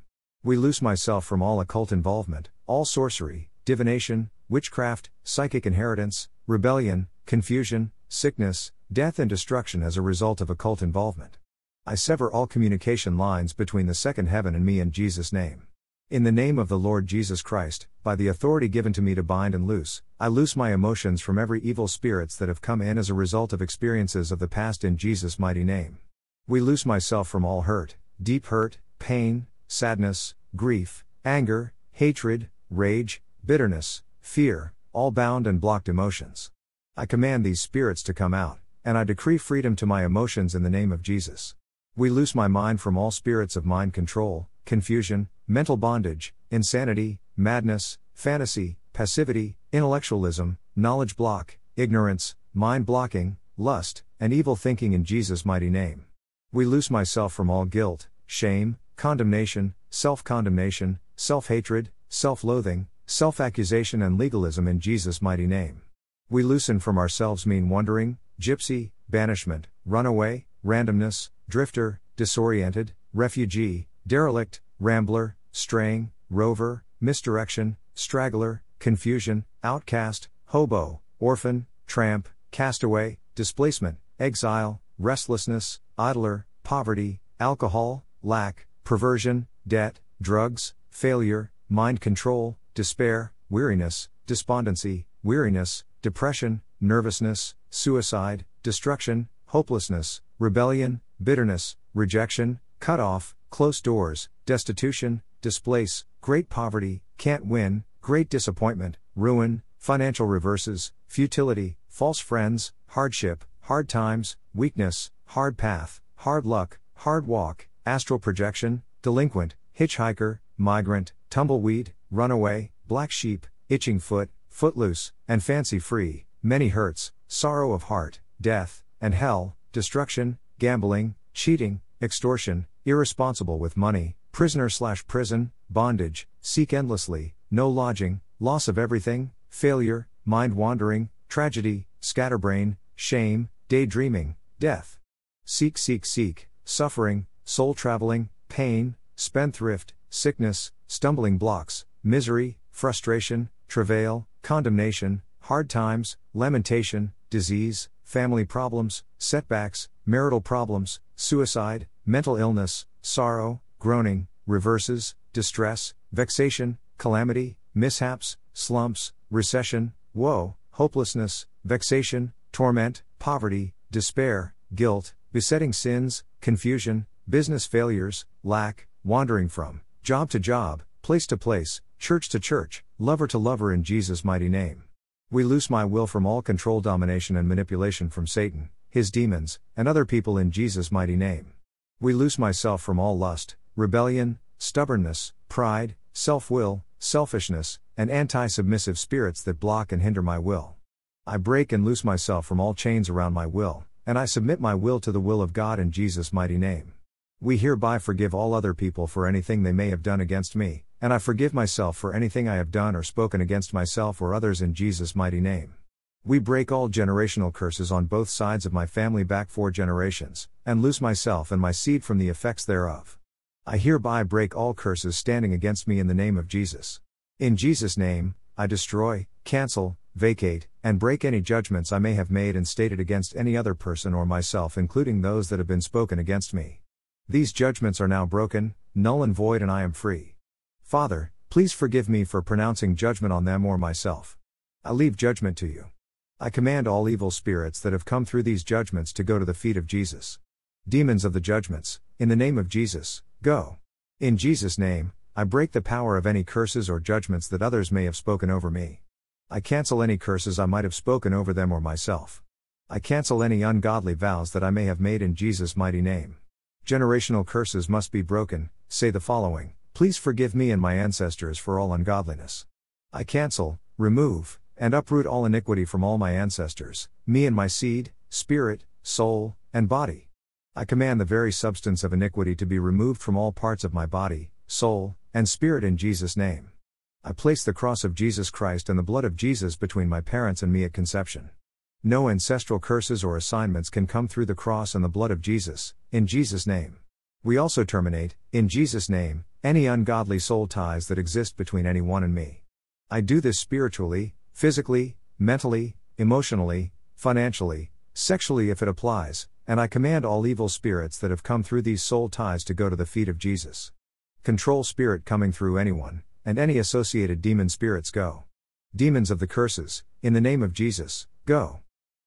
We loose myself from all occult involvement, all sorcery, divination, witchcraft, psychic inheritance, rebellion, confusion, sickness, death, and destruction as a result of occult involvement. I sever all communication lines between the second heaven and me in Jesus' name. In the name of the Lord Jesus Christ, by the authority given to me to bind and loose, I loose my emotions from every evil spirits that have come in as a result of experiences of the past in Jesus' mighty name. We loose myself from all hurt, deep hurt, pain, sadness, grief, anger, hatred, rage, bitterness, fear, all bound and blocked emotions. I command these spirits to come out, and I decree freedom to my emotions in the name of Jesus. We loose my mind from all spirits of mind control, confusion, mental bondage, insanity, madness, fantasy, passivity, intellectualism, knowledge block, ignorance, mind blocking, lust, and evil thinking in Jesus' mighty name. We loose myself from all guilt, shame, condemnation, self condemnation, self hatred, self loathing, self accusation, and legalism in Jesus' mighty name. We loosen from ourselves mean wandering, gypsy, banishment, runaway, randomness, drifter, disoriented, refugee, derelict, rambler, straying, rover, misdirection, straggler, confusion, outcast, hobo, orphan, tramp, castaway, displacement, exile, restlessness, idler, poverty, alcohol, lack, perversion, debt, drugs, failure, mind control, despair, weariness, despondency, weariness, depression, nervousness, suicide, destruction, hopelessness, rebellion, bitterness, rejection, cut off, close doors, destitution, displace, great poverty, can't win, great disappointment, ruin, financial reverses, futility, false friends, hardship, hard times, weakness, hard path, hard luck, hard walk, astral projection, delinquent, hitchhiker, migrant, tumbleweed, runaway, black sheep, itching foot, footloose, and fancy free, many hurts, sorrow of heart, death, and hell, destruction, gambling, cheating, extortion, irresponsible with money, prisoner slash prison, bondage, seek endlessly, no lodging, loss of everything, failure, mind wandering, tragedy, scatterbrain, shame, daydreaming, death. Seek, seek, seek, suffering, soul traveling, pain, spendthrift, sickness, stumbling blocks, misery, frustration, travail, condemnation, hard times, lamentation, disease, family problems, setbacks, marital problems, suicide, mental illness, sorrow, groaning, reverses, distress, vexation, calamity, mishaps, slumps, recession, woe, hopelessness, vexation, torment, poverty, despair, guilt, besetting sins, confusion, business failures, lack, wandering from job to job, place to place, church to church, lover to lover in Jesus' mighty name. We loose my will from all control, domination, and manipulation from Satan, his demons, and other people in Jesus' mighty name. We loose myself from all lust, rebellion, stubbornness, pride, self will, selfishness, and anti submissive spirits that block and hinder my will. I break and loose myself from all chains around my will, and I submit my will to the will of God in Jesus' mighty name. We hereby forgive all other people for anything they may have done against me, and I forgive myself for anything I have done or spoken against myself or others in Jesus' mighty name. We break all generational curses on both sides of my family back four generations, and loose myself and my seed from the effects thereof. I hereby break all curses standing against me in the name of Jesus. In Jesus' name, I destroy, cancel, vacate, and break any judgments I may have made and stated against any other person or myself, including those that have been spoken against me. These judgments are now broken, null and void, and I am free. Father, please forgive me for pronouncing judgment on them or myself. I leave judgment to you. I command all evil spirits that have come through these judgments to go to the feet of Jesus. Demons of the judgments, in the name of Jesus, go. In Jesus' name, I break the power of any curses or judgments that others may have spoken over me. I cancel any curses I might have spoken over them or myself. I cancel any ungodly vows that I may have made in Jesus' mighty name. Generational curses must be broken. Say the following Please forgive me and my ancestors for all ungodliness. I cancel, remove, and uproot all iniquity from all my ancestors, me and my seed, spirit, soul, and body. I command the very substance of iniquity to be removed from all parts of my body, soul, and spirit in Jesus' name. I place the cross of Jesus Christ and the blood of Jesus between my parents and me at conception. No ancestral curses or assignments can come through the cross and the blood of Jesus, in Jesus' name. We also terminate, in Jesus' name, any ungodly soul ties that exist between anyone and me. I do this spiritually, physically, mentally, emotionally, financially, sexually if it applies, and I command all evil spirits that have come through these soul ties to go to the feet of Jesus. Control spirit coming through anyone, and any associated demon spirits go. Demons of the curses, in the name of Jesus, go.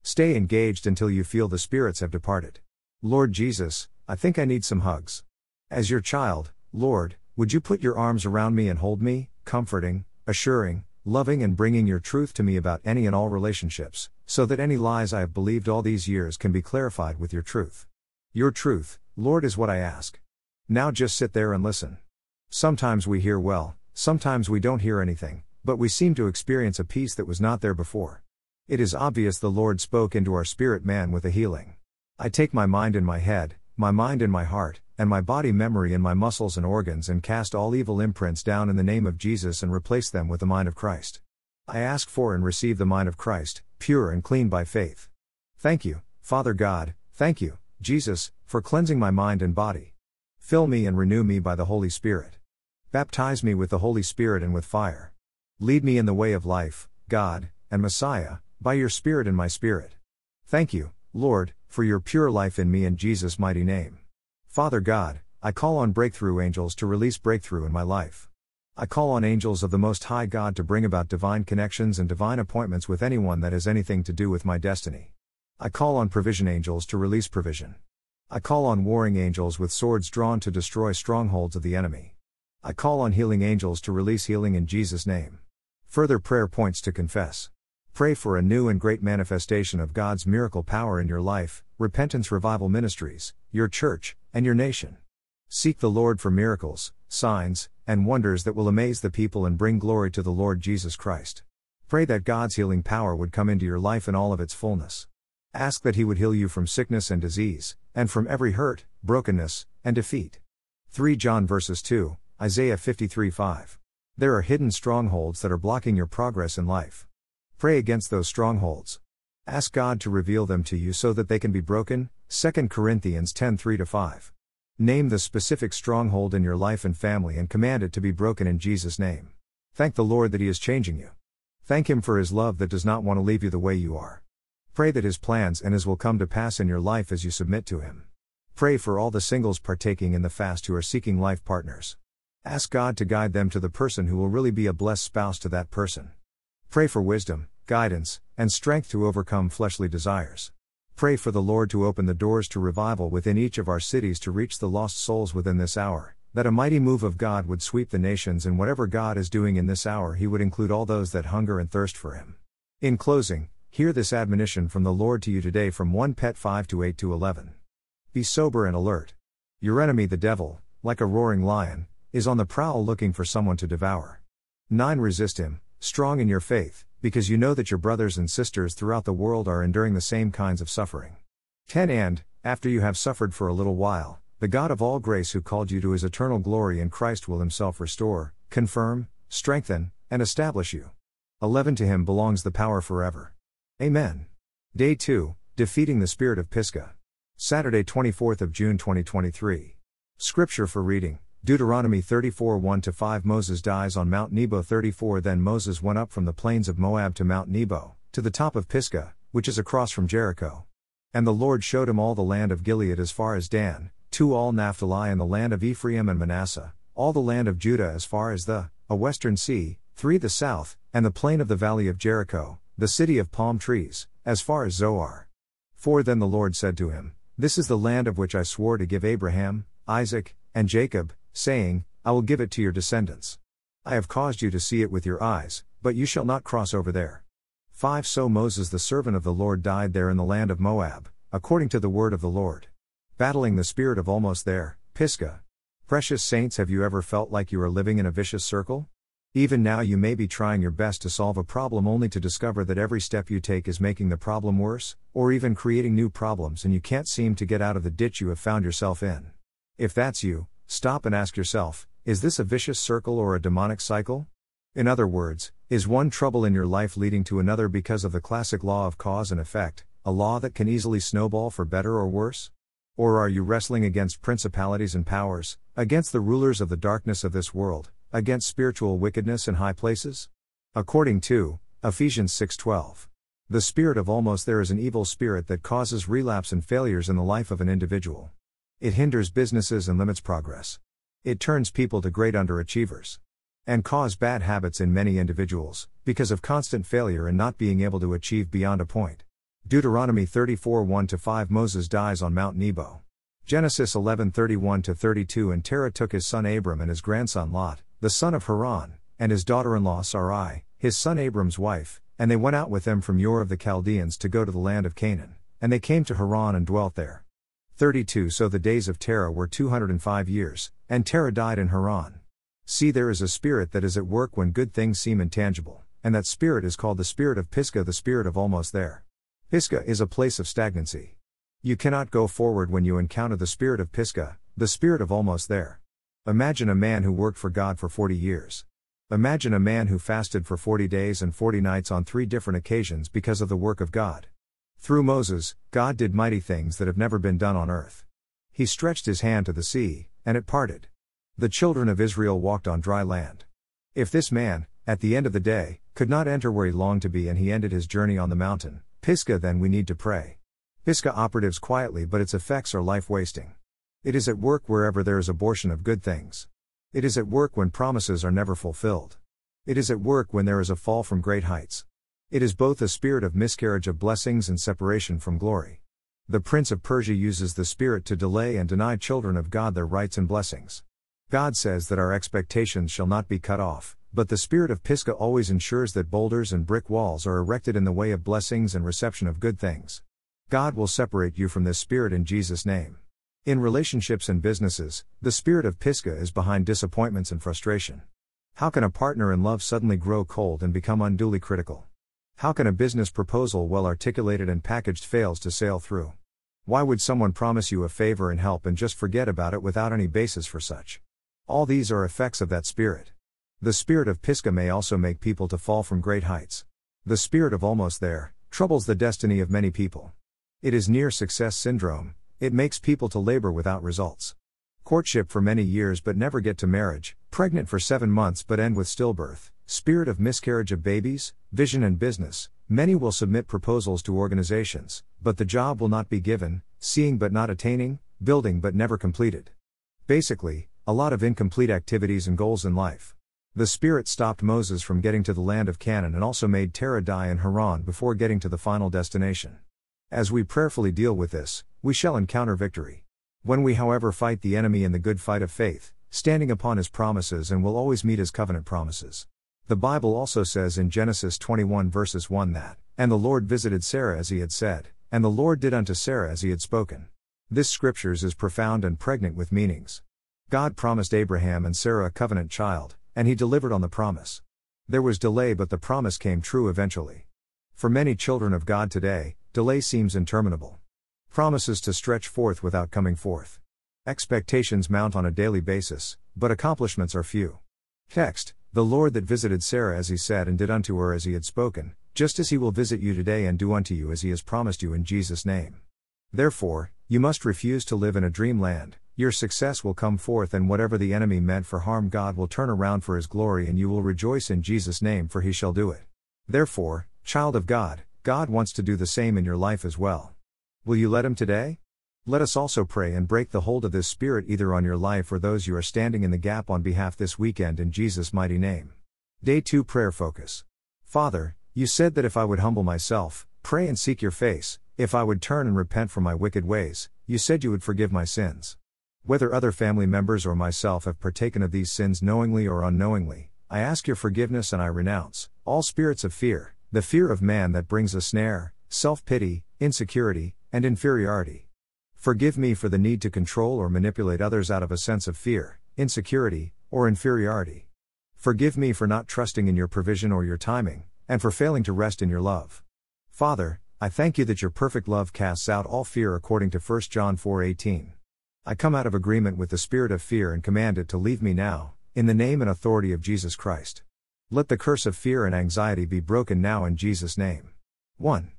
Stay engaged until you feel the spirits have departed. Lord Jesus, I think I need some hugs. As your child, Lord, would you put your arms around me and hold me, comforting, assuring, loving and bringing your truth to me about any and all relationships, so that any lies I have believed all these years can be clarified with your truth. Your truth, Lord, is what I ask. Now just sit there and listen. Sometimes we hear well, sometimes we don't hear anything, but we seem to experience a peace that was not there before. It is obvious the Lord spoke into our spirit man with a healing. I take my mind in my head, my mind in my heart, and my body memory in my muscles and organs and cast all evil imprints down in the name of Jesus and replace them with the mind of Christ. I ask for and receive the mind of Christ, pure and clean by faith. Thank you, Father God, thank you, Jesus, for cleansing my mind and body. Fill me and renew me by the Holy Spirit. Baptize me with the Holy Spirit and with fire. Lead me in the way of life, God, and Messiah, by your Spirit and my spirit. Thank you, Lord, for your pure life in me in Jesus' mighty name. Father God, I call on breakthrough angels to release breakthrough in my life. I call on angels of the Most High God to bring about divine connections and divine appointments with anyone that has anything to do with my destiny. I call on provision angels to release provision. I call on warring angels with swords drawn to destroy strongholds of the enemy. I call on healing angels to release healing in Jesus' name. Further prayer points to confess. Pray for a new and great manifestation of God's miracle power in your life, Repentance Revival Ministries, your church, and your nation. Seek the Lord for miracles, signs, and wonders that will amaze the people and bring glory to the Lord Jesus Christ. Pray that God's healing power would come into your life in all of its fullness. Ask that He would heal you from sickness and disease, and from every hurt, brokenness, and defeat. 3 John verses 2, Isaiah 53 5. There are hidden strongholds that are blocking your progress in life. Pray against those strongholds. Ask God to reveal them to you so that they can be broken. 2 Corinthians 10 3 5. Name the specific stronghold in your life and family and command it to be broken in Jesus' name. Thank the Lord that He is changing you. Thank Him for His love that does not want to leave you the way you are. Pray that His plans and His will come to pass in your life as you submit to Him. Pray for all the singles partaking in the fast who are seeking life partners. Ask God to guide them to the person who will really be a blessed spouse to that person. Pray for wisdom, guidance, and strength to overcome fleshly desires. Pray for the Lord to open the doors to revival within each of our cities to reach the lost souls within this hour, that a mighty move of God would sweep the nations and whatever God is doing in this hour, He would include all those that hunger and thirst for Him. In closing, hear this admonition from the Lord to you today from 1 Pet 5 to 8 to 11. Be sober and alert. Your enemy, the devil, like a roaring lion, is on the prowl looking for someone to devour. 9. Resist him, strong in your faith, because you know that your brothers and sisters throughout the world are enduring the same kinds of suffering. 10 And, after you have suffered for a little while, the God of all grace who called you to his eternal glory in Christ will himself restore, confirm, strengthen, and establish you. 11 To him belongs the power forever. Amen. Day 2 Defeating the Spirit of Pisgah. Saturday, 24th of June 2023. Scripture for reading Deuteronomy 34 1 5 Moses dies on Mount Nebo 34 Then Moses went up from the plains of Moab to Mount Nebo, to the top of Pisgah, which is across from Jericho. And the Lord showed him all the land of Gilead as far as Dan, to all Naphtali and the land of Ephraim and Manasseh, all the land of Judah as far as the, a western sea, 3 the south, and the plain of the valley of Jericho, the city of palm trees, as far as Zoar. For then the Lord said to him, This is the land of which I swore to give Abraham, Isaac, and Jacob, saying, I will give it to your descendants. I have caused you to see it with your eyes, but you shall not cross over there. 5 So Moses the servant of the Lord died there in the land of Moab, according to the word of the Lord. Battling the spirit of almost there, Pisgah. Precious saints, have you ever felt like you are living in a vicious circle? Even now, you may be trying your best to solve a problem only to discover that every step you take is making the problem worse, or even creating new problems, and you can't seem to get out of the ditch you have found yourself in. If that's you, stop and ask yourself is this a vicious circle or a demonic cycle? In other words, is one trouble in your life leading to another because of the classic law of cause and effect, a law that can easily snowball for better or worse? Or are you wrestling against principalities and powers, against the rulers of the darkness of this world, against spiritual wickedness in high places? According to Ephesians 6:12, the spirit of almost there is an evil spirit that causes relapse and failures in the life of an individual. It hinders businesses and limits progress. It turns people to great underachievers and cause bad habits in many individuals because of constant failure and not being able to achieve beyond a point. Deuteronomy 34 1 5 Moses dies on Mount Nebo. Genesis 11 31 32 And Terah took his son Abram and his grandson Lot, the son of Haran, and his daughter in law Sarai, his son Abram's wife, and they went out with them from Ur of the Chaldeans to go to the land of Canaan. And they came to Haran and dwelt there. 32 So the days of Terah were 205 years, and Terah died in Haran. See, there is a spirit that is at work when good things seem intangible, and that spirit is called the spirit of Pisgah, the spirit of almost there. Pisgah is a place of stagnancy. You cannot go forward when you encounter the spirit of Pisgah, the spirit of almost there. Imagine a man who worked for God for 40 years. Imagine a man who fasted for 40 days and 40 nights on three different occasions because of the work of God. Through Moses, God did mighty things that have never been done on earth. He stretched his hand to the sea, and it parted. The children of Israel walked on dry land. If this man, at the end of the day, could not enter where he longed to be and he ended his journey on the mountain, Pisgah, then we need to pray. Pisgah operatives quietly, but its effects are life wasting. It is at work wherever there is abortion of good things. It is at work when promises are never fulfilled. It is at work when there is a fall from great heights. It is both a spirit of miscarriage of blessings and separation from glory. The prince of Persia uses the spirit to delay and deny children of God their rights and blessings. God says that our expectations shall not be cut off, but the spirit of Pisgah always ensures that boulders and brick walls are erected in the way of blessings and reception of good things. God will separate you from this spirit in Jesus' name. In relationships and businesses, the spirit of Pisgah is behind disappointments and frustration. How can a partner in love suddenly grow cold and become unduly critical? How can a business proposal well articulated and packaged fails to sail through? Why would someone promise you a favor and help and just forget about it without any basis for such? All these are effects of that spirit. The spirit of Pisgah may also make people to fall from great heights. The spirit of almost there troubles the destiny of many people. It is near success syndrome, it makes people to labor without results. Courtship for many years but never get to marriage, pregnant for seven months but end with stillbirth, spirit of miscarriage of babies, vision and business. Many will submit proposals to organizations, but the job will not be given, seeing but not attaining, building but never completed. Basically, a lot of incomplete activities and goals in life. The Spirit stopped Moses from getting to the land of Canaan and also made Terah die in Haran before getting to the final destination. As we prayerfully deal with this, we shall encounter victory. When we, however, fight the enemy in the good fight of faith, standing upon his promises and will always meet his covenant promises. The Bible also says in Genesis 21 verses 1 that, And the Lord visited Sarah as he had said, and the Lord did unto Sarah as he had spoken. This scriptures is profound and pregnant with meanings. God promised Abraham and Sarah a covenant child, and he delivered on the promise. There was delay, but the promise came true eventually. For many children of God today, delay seems interminable. Promises to stretch forth without coming forth. Expectations mount on a daily basis, but accomplishments are few. Text The Lord that visited Sarah as he said and did unto her as he had spoken, just as he will visit you today and do unto you as he has promised you in Jesus' name. Therefore, you must refuse to live in a dreamland, your success will come forth, and whatever the enemy meant for harm, God will turn around for his glory, and you will rejoice in Jesus' name, for he shall do it. Therefore, Child of God, God wants to do the same in your life as well. Will you let Him today? Let us also pray and break the hold of this Spirit either on your life or those you are standing in the gap on behalf this weekend in Jesus' mighty name. Day 2 Prayer Focus. Father, you said that if I would humble myself, pray and seek your face, if I would turn and repent from my wicked ways, you said you would forgive my sins. Whether other family members or myself have partaken of these sins knowingly or unknowingly, I ask your forgiveness and I renounce all spirits of fear, the fear of man that brings a snare, self pity, insecurity, and inferiority. Forgive me for the need to control or manipulate others out of a sense of fear, insecurity, or inferiority. Forgive me for not trusting in your provision or your timing, and for failing to rest in your love. Father, I thank you that your perfect love casts out all fear according to 1 John 4:18. I come out of agreement with the spirit of fear and command it to leave me now, in the name and authority of Jesus Christ. Let the curse of fear and anxiety be broken now in Jesus' name. 1.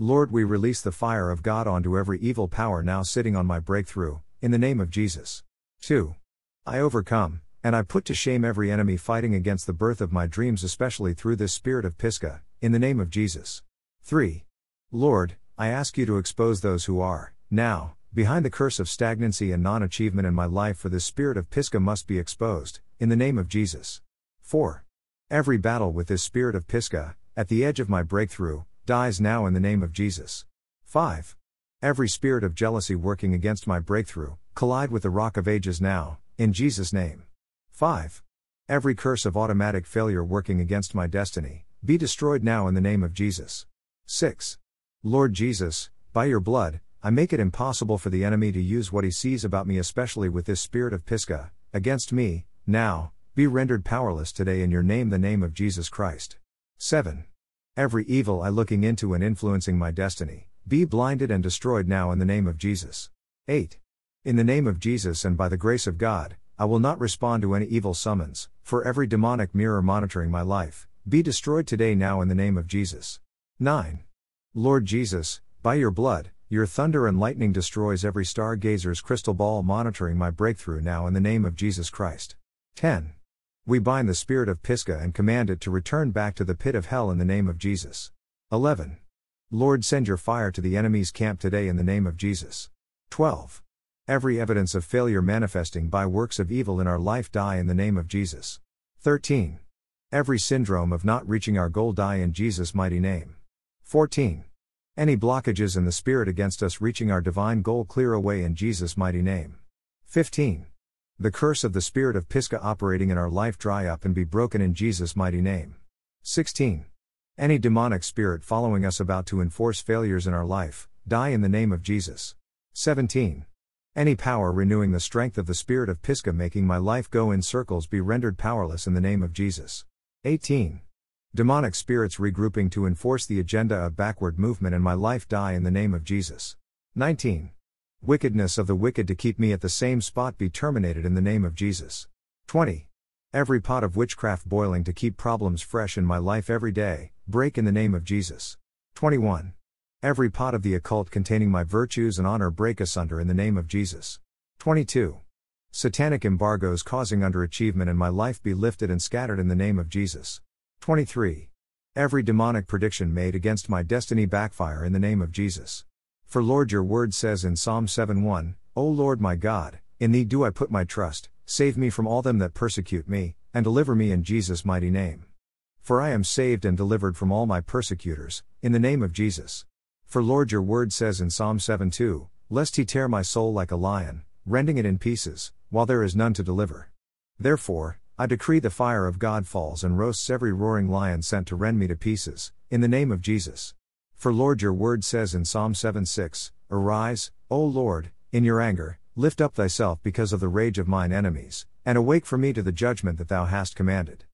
Lord, we release the fire of God onto every evil power now sitting on my breakthrough, in the name of Jesus. 2. I overcome, and I put to shame every enemy fighting against the birth of my dreams, especially through this spirit of Pisgah, in the name of Jesus. 3. Lord, I ask you to expose those who are, now, behind the curse of stagnancy and non achievement in my life, for this spirit of Pisgah must be exposed, in the name of Jesus. 4. Every battle with this spirit of Pisgah, at the edge of my breakthrough, dies now in the name of Jesus. 5. Every spirit of jealousy working against my breakthrough, collide with the rock of ages now, in Jesus' name. 5. Every curse of automatic failure working against my destiny, be destroyed now in the name of Jesus. 6. Lord Jesus, by your blood, I make it impossible for the enemy to use what he sees about me, especially with this spirit of Pisgah, against me, now, be rendered powerless today in your name, the name of Jesus Christ. 7. Every evil eye looking into and influencing my destiny, be blinded and destroyed now in the name of Jesus. 8. In the name of Jesus and by the grace of God, I will not respond to any evil summons, for every demonic mirror monitoring my life, be destroyed today now in the name of Jesus. 9. Lord Jesus, by your blood, your thunder and lightning destroys every stargazer's crystal ball monitoring my breakthrough now in the name of Jesus Christ. 10. We bind the spirit of Pisgah and command it to return back to the pit of hell in the name of Jesus. 11. Lord, send your fire to the enemy's camp today in the name of Jesus. 12. Every evidence of failure manifesting by works of evil in our life die in the name of Jesus. 13. Every syndrome of not reaching our goal die in Jesus' mighty name. 14. Any blockages in the Spirit against us reaching our divine goal clear away in Jesus' mighty name. 15. The curse of the spirit of Pisgah operating in our life dry up and be broken in Jesus' mighty name. 16. Any demonic spirit following us about to enforce failures in our life, die in the name of Jesus. 17. Any power renewing the strength of the spirit of Pisgah making my life go in circles be rendered powerless in the name of Jesus. 18. Demonic spirits regrouping to enforce the agenda of backward movement in my life die in the name of Jesus. 19. Wickedness of the wicked to keep me at the same spot be terminated in the name of Jesus. 20. Every pot of witchcraft boiling to keep problems fresh in my life every day, break in the name of Jesus. 21. Every pot of the occult containing my virtues and honor break asunder in the name of Jesus. 22. Satanic embargoes causing underachievement in my life be lifted and scattered in the name of Jesus. 23. Every demonic prediction made against my destiny backfire in the name of Jesus. For Lord, your word says in Psalm 7:1, O Lord my God, in thee do I put my trust, save me from all them that persecute me, and deliver me in Jesus' mighty name. For I am saved and delivered from all my persecutors, in the name of Jesus. For Lord, your word says in Psalm 7:2, Lest he tear my soul like a lion, rending it in pieces, while there is none to deliver. Therefore, I decree the fire of God falls and roasts every roaring lion sent to rend me to pieces, in the name of Jesus. For Lord, your word says in Psalm 7 6, Arise, O Lord, in your anger, lift up thyself because of the rage of mine enemies, and awake for me to the judgment that thou hast commanded.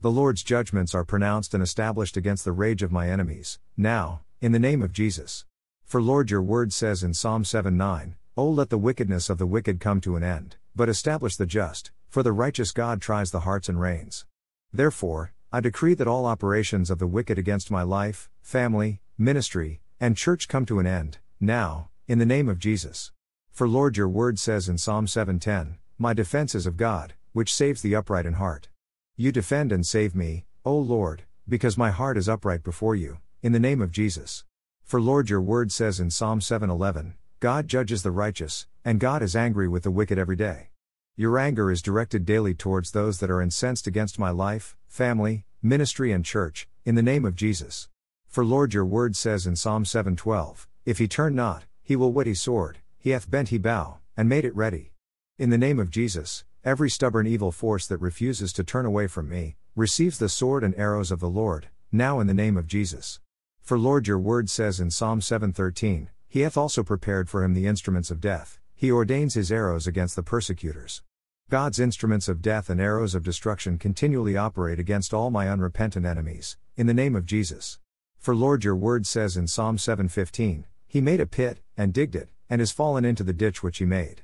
The Lord's judgments are pronounced and established against the rage of my enemies, now, in the name of Jesus. For Lord, your word says in Psalm 7 9, O let the wickedness of the wicked come to an end, but establish the just, for the righteous God tries the hearts and reins. Therefore, I decree that all operations of the wicked against my life, family, ministry, and church come to an end, now, in the name of Jesus. For Lord, your word says in Psalm 7:10, My defense is of God, which saves the upright in heart. You defend and save me, O Lord, because my heart is upright before you, in the name of Jesus. For Lord your word says in Psalm 7:11, God judges the righteous, and God is angry with the wicked every day. Your anger is directed daily towards those that are incensed against my life, family, ministry and church, in the name of Jesus. For Lord your word says in Psalm 7:12, If he turn not, he will whet his sword, he hath bent he bow, and made it ready. In the name of Jesus, every stubborn evil force that refuses to turn away from me, receives the sword and arrows of the Lord, now in the name of Jesus. For Lord your word says in Psalm 7:13, He hath also prepared for him the instruments of death, he ordains his arrows against the persecutors. God's instruments of death and arrows of destruction continually operate against all my unrepentant enemies, in the name of Jesus. For Lord your word says in Psalm 7:15, He made a pit, and digged it, and is fallen into the ditch which he made.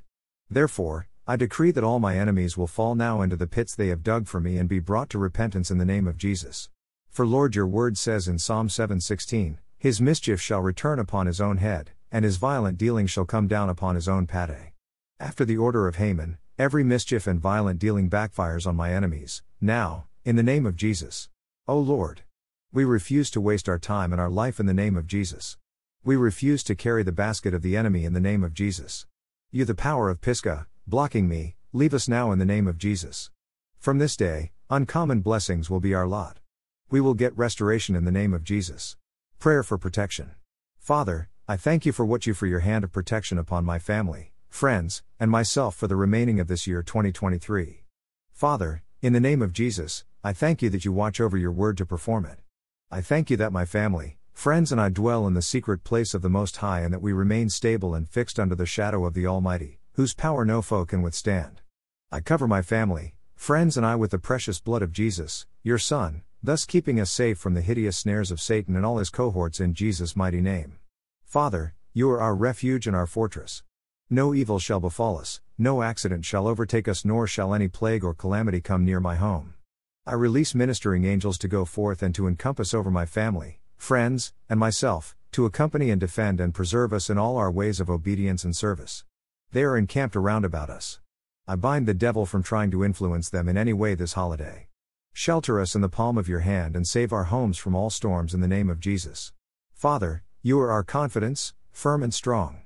Therefore, I decree that all my enemies will fall now into the pits they have dug for me and be brought to repentance in the name of Jesus. For Lord your word says in Psalm 7:16, His mischief shall return upon his own head, and his violent dealing shall come down upon his own pate. After the order of Haman, every mischief and violent dealing backfires on my enemies, now, in the name of Jesus. O Lord. We refuse to waste our time and our life in the name of Jesus. We refuse to carry the basket of the enemy in the name of Jesus. You, the power of Pisgah, blocking me, leave us now in the name of Jesus. From this day, uncommon blessings will be our lot. We will get restoration in the name of Jesus. Prayer for protection. Father, I thank you for what you for your hand of protection upon my family, friends, and myself for the remaining of this year 2023. Father, in the name of Jesus, I thank you that you watch over your word to perform it. I thank you that my family, friends, and I dwell in the secret place of the Most High and that we remain stable and fixed under the shadow of the Almighty, whose power no foe can withstand. I cover my family, friends, and I with the precious blood of Jesus, your Son, thus keeping us safe from the hideous snares of Satan and all his cohorts in Jesus' mighty name. Father, you are our refuge and our fortress. No evil shall befall us, no accident shall overtake us, nor shall any plague or calamity come near my home. I release ministering angels to go forth and to encompass over my family, friends, and myself, to accompany and defend and preserve us in all our ways of obedience and service. They are encamped around about us. I bind the devil from trying to influence them in any way this holiday. Shelter us in the palm of your hand and save our homes from all storms in the name of Jesus. Father, you are our confidence, firm and strong.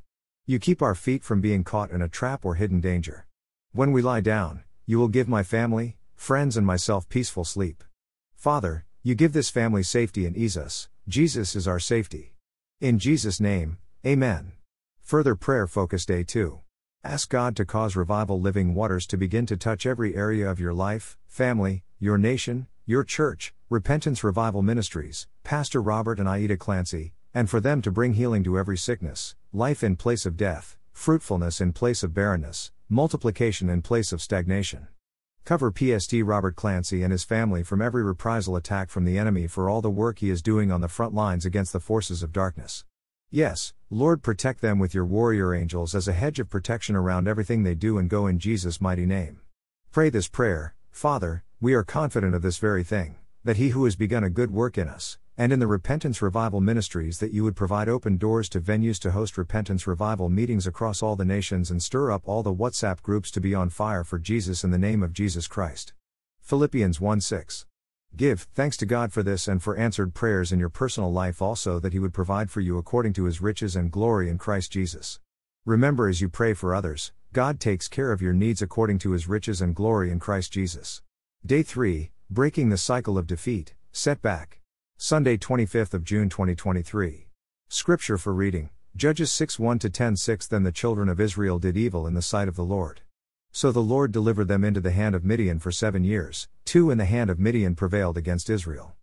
You keep our feet from being caught in a trap or hidden danger. When we lie down, you will give my family, friends, and myself peaceful sleep. Father, you give this family safety and ease us. Jesus is our safety. In Jesus' name, Amen. Further prayer focus day 2. Ask God to cause revival living waters to begin to touch every area of your life, family, your nation, your church, Repentance Revival Ministries, Pastor Robert and Aida Clancy, and for them to bring healing to every sickness, life in place of death, fruitfulness in place of barrenness, multiplication in place of stagnation. Cover PST Robert Clancy and his family from every reprisal attack from the enemy for all the work he is doing on the front lines against the forces of darkness. Yes, Lord, protect them with your warrior angels as a hedge of protection around everything they do and go in Jesus' mighty name. Pray this prayer Father, we are confident of this very thing, that he who has begun a good work in us, and in the Repentance Revival Ministries, that you would provide open doors to venues to host Repentance Revival meetings across all the nations and stir up all the WhatsApp groups to be on fire for Jesus in the name of Jesus Christ. Philippians 1 6. Give thanks to God for this and for answered prayers in your personal life also that He would provide for you according to His riches and glory in Christ Jesus. Remember as you pray for others, God takes care of your needs according to His riches and glory in Christ Jesus. Day 3 Breaking the Cycle of Defeat, Setback. Sunday, 25th of June 2023. Scripture for reading Judges 6 1 10 6 Then the children of Israel did evil in the sight of the Lord. So the Lord delivered them into the hand of Midian for seven years, two in the hand of Midian prevailed against Israel.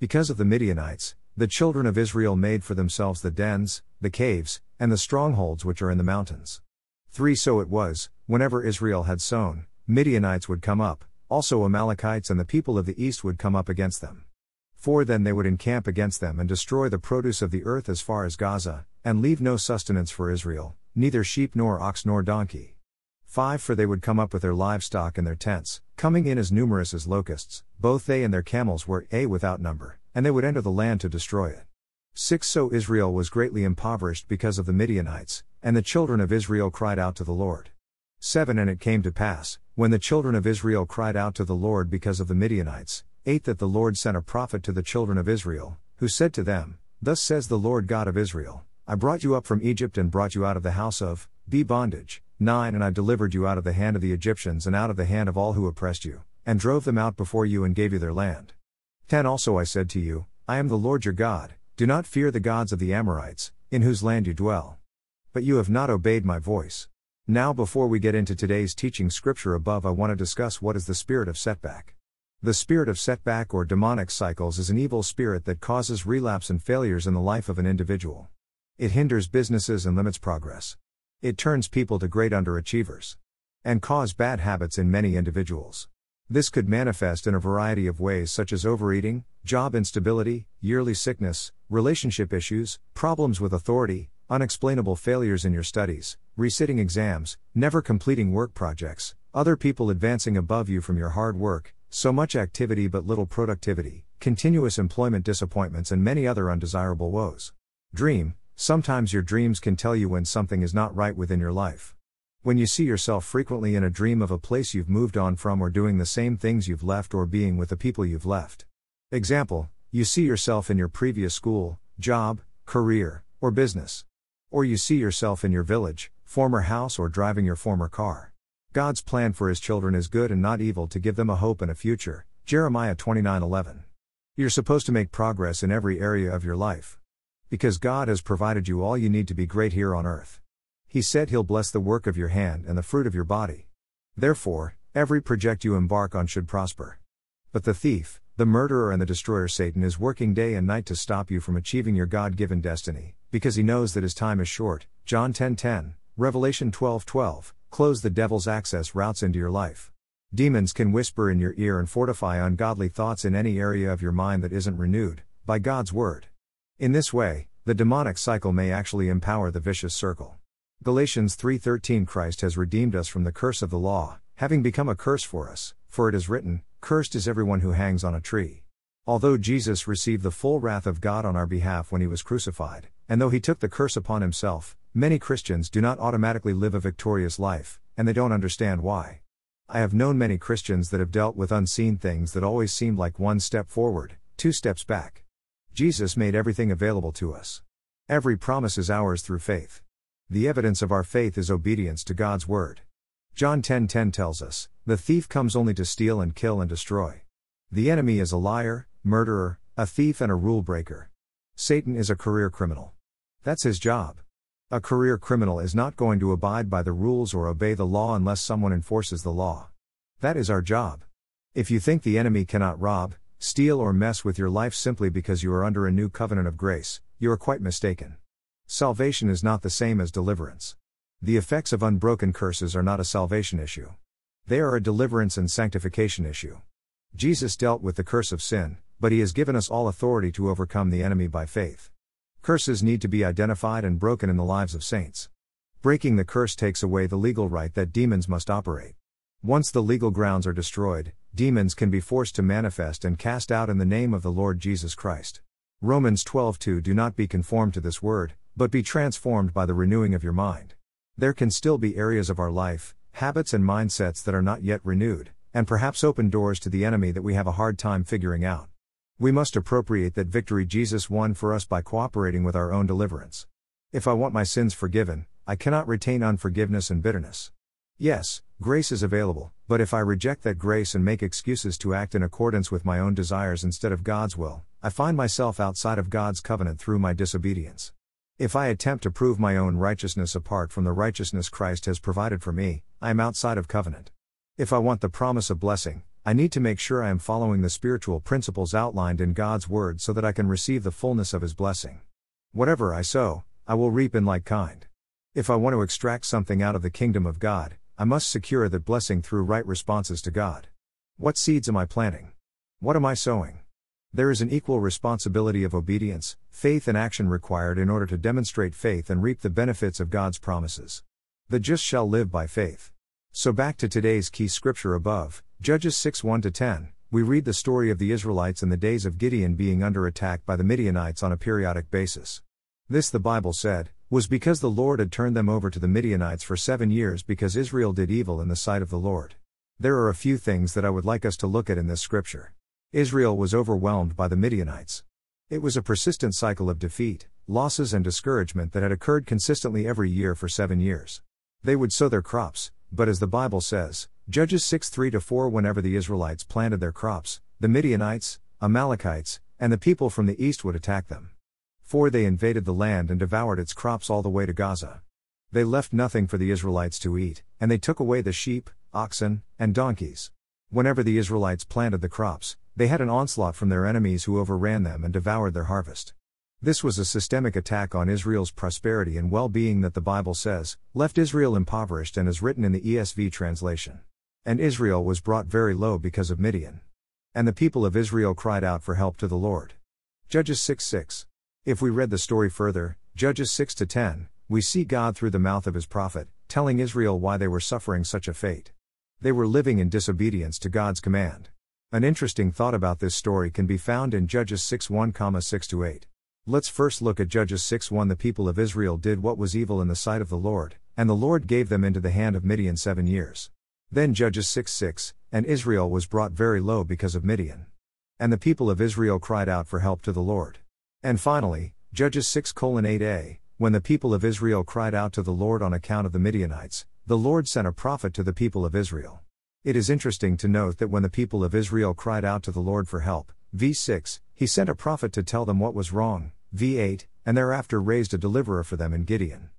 Because of the Midianites, the children of Israel made for themselves the dens, the caves, and the strongholds which are in the mountains. 3 So it was, whenever Israel had sown, Midianites would come up, also Amalekites and the people of the east would come up against them. 4 Then they would encamp against them and destroy the produce of the earth as far as Gaza, and leave no sustenance for Israel, neither sheep nor ox nor donkey. 5 For they would come up with their livestock and their tents, coming in as numerous as locusts, both they and their camels were a without number, and they would enter the land to destroy it. 6 So Israel was greatly impoverished because of the Midianites, and the children of Israel cried out to the Lord. 7 And it came to pass, when the children of Israel cried out to the Lord because of the Midianites, 8 That the Lord sent a prophet to the children of Israel, who said to them, Thus says the Lord God of Israel I brought you up from Egypt and brought you out of the house of B bondage. 9 And I delivered you out of the hand of the Egyptians and out of the hand of all who oppressed you, and drove them out before you and gave you their land. 10 Also I said to you, I am the Lord your God, do not fear the gods of the Amorites, in whose land you dwell. But you have not obeyed my voice. Now, before we get into today's teaching scripture above, I want to discuss what is the spirit of setback. The spirit of setback or demonic cycles is an evil spirit that causes relapse and failures in the life of an individual. It hinders businesses and limits progress. It turns people to great underachievers. And cause bad habits in many individuals. This could manifest in a variety of ways such as overeating, job instability, yearly sickness, relationship issues, problems with authority, unexplainable failures in your studies, resitting exams, never completing work projects, other people advancing above you from your hard work, so much activity but little productivity, continuous employment disappointments, and many other undesirable woes. Dream Sometimes your dreams can tell you when something is not right within your life. When you see yourself frequently in a dream of a place you've moved on from or doing the same things you've left or being with the people you've left. Example, you see yourself in your previous school, job, career, or business. Or you see yourself in your village, former house, or driving your former car. God's plan for his children is good and not evil to give them a hope and a future. Jeremiah 29:11. You're supposed to make progress in every area of your life. Because God has provided you all you need to be great here on earth. He said he'll bless the work of your hand and the fruit of your body. Therefore, every project you embark on should prosper. But the thief, the murderer and the destroyer Satan is working day and night to stop you from achieving your God-given destiny, because he knows that his time is short. John 10:10, Revelation 12:12 close the devil's access routes into your life. Demons can whisper in your ear and fortify ungodly thoughts in any area of your mind that isn't renewed, by God's word. In this way, the demonic cycle may actually empower the vicious circle. Galatians 3:13 Christ has redeemed us from the curse of the law, having become a curse for us, for it is written, cursed is everyone who hangs on a tree. Although Jesus received the full wrath of God on our behalf when he was crucified, and though he took the curse upon himself, Many Christians do not automatically live a victorious life, and they don't understand why. I have known many Christians that have dealt with unseen things that always seemed like one step forward, two steps back. Jesus made everything available to us. Every promise is ours through faith. The evidence of our faith is obedience to God's word. John 10:10 10, 10 tells us, "The thief comes only to steal and kill and destroy." The enemy is a liar, murderer, a thief and a rule breaker. Satan is a career criminal. That's his job. A career criminal is not going to abide by the rules or obey the law unless someone enforces the law. That is our job. If you think the enemy cannot rob, steal, or mess with your life simply because you are under a new covenant of grace, you are quite mistaken. Salvation is not the same as deliverance. The effects of unbroken curses are not a salvation issue. They are a deliverance and sanctification issue. Jesus dealt with the curse of sin, but he has given us all authority to overcome the enemy by faith. Curses need to be identified and broken in the lives of saints. Breaking the curse takes away the legal right that demons must operate. Once the legal grounds are destroyed, demons can be forced to manifest and cast out in the name of the Lord Jesus Christ. Romans 12:2 Do not be conformed to this word, but be transformed by the renewing of your mind. There can still be areas of our life, habits and mindsets that are not yet renewed, and perhaps open doors to the enemy that we have a hard time figuring out. We must appropriate that victory Jesus won for us by cooperating with our own deliverance. If I want my sins forgiven, I cannot retain unforgiveness and bitterness. Yes, grace is available, but if I reject that grace and make excuses to act in accordance with my own desires instead of God's will, I find myself outside of God's covenant through my disobedience. If I attempt to prove my own righteousness apart from the righteousness Christ has provided for me, I am outside of covenant. If I want the promise of blessing, I need to make sure I am following the spiritual principles outlined in God's Word so that I can receive the fullness of His blessing. Whatever I sow, I will reap in like kind. If I want to extract something out of the kingdom of God, I must secure that blessing through right responses to God. What seeds am I planting? What am I sowing? There is an equal responsibility of obedience, faith, and action required in order to demonstrate faith and reap the benefits of God's promises. The just shall live by faith. So back to today's key scripture above, Judges 6 1 10, we read the story of the Israelites in the days of Gideon being under attack by the Midianites on a periodic basis. This, the Bible said, was because the Lord had turned them over to the Midianites for seven years because Israel did evil in the sight of the Lord. There are a few things that I would like us to look at in this scripture. Israel was overwhelmed by the Midianites. It was a persistent cycle of defeat, losses, and discouragement that had occurred consistently every year for seven years. They would sow their crops, but as the Bible says, Judges 6 3 4, whenever the Israelites planted their crops, the Midianites, Amalekites, and the people from the east would attack them. For they invaded the land and devoured its crops all the way to Gaza. They left nothing for the Israelites to eat, and they took away the sheep, oxen, and donkeys. Whenever the Israelites planted the crops, they had an onslaught from their enemies who overran them and devoured their harvest. This was a systemic attack on Israel's prosperity and well being that the Bible says, left Israel impoverished and is written in the ESV translation. And Israel was brought very low because of Midian. And the people of Israel cried out for help to the Lord. Judges 6 6. If we read the story further, Judges 6 10, we see God through the mouth of his prophet, telling Israel why they were suffering such a fate. They were living in disobedience to God's command. An interesting thought about this story can be found in Judges 6 1, 6 8. Let's first look at Judges 6 1. The people of Israel did what was evil in the sight of the Lord, and the Lord gave them into the hand of Midian seven years. Then Judges 6 6, and Israel was brought very low because of Midian. And the people of Israel cried out for help to the Lord. And finally, Judges 6 8a, when the people of Israel cried out to the Lord on account of the Midianites, the Lord sent a prophet to the people of Israel. It is interesting to note that when the people of Israel cried out to the Lord for help, v6, he sent a prophet to tell them what was wrong, v8, and thereafter raised a deliverer for them in Gideon.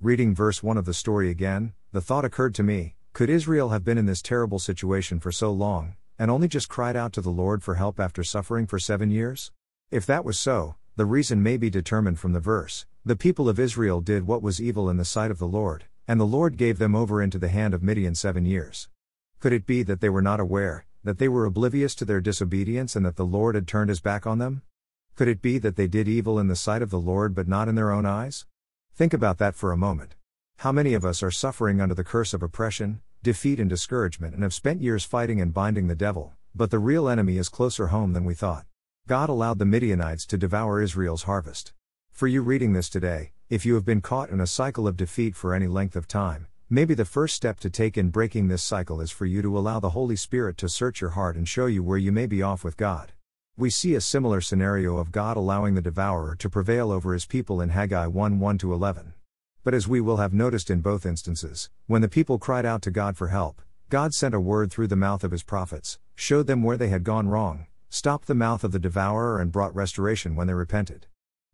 Reading verse 1 of the story again, the thought occurred to me could Israel have been in this terrible situation for so long, and only just cried out to the Lord for help after suffering for seven years? If that was so, the reason may be determined from the verse The people of Israel did what was evil in the sight of the Lord, and the Lord gave them over into the hand of Midian seven years. Could it be that they were not aware, that they were oblivious to their disobedience and that the Lord had turned his back on them? Could it be that they did evil in the sight of the Lord but not in their own eyes? Think about that for a moment. How many of us are suffering under the curse of oppression, defeat, and discouragement and have spent years fighting and binding the devil, but the real enemy is closer home than we thought? God allowed the Midianites to devour Israel's harvest. For you reading this today, if you have been caught in a cycle of defeat for any length of time, Maybe the first step to take in breaking this cycle is for you to allow the Holy Spirit to search your heart and show you where you may be off with God. We see a similar scenario of God allowing the devourer to prevail over his people in Haggai 1 1 11. But as we will have noticed in both instances, when the people cried out to God for help, God sent a word through the mouth of his prophets, showed them where they had gone wrong, stopped the mouth of the devourer, and brought restoration when they repented.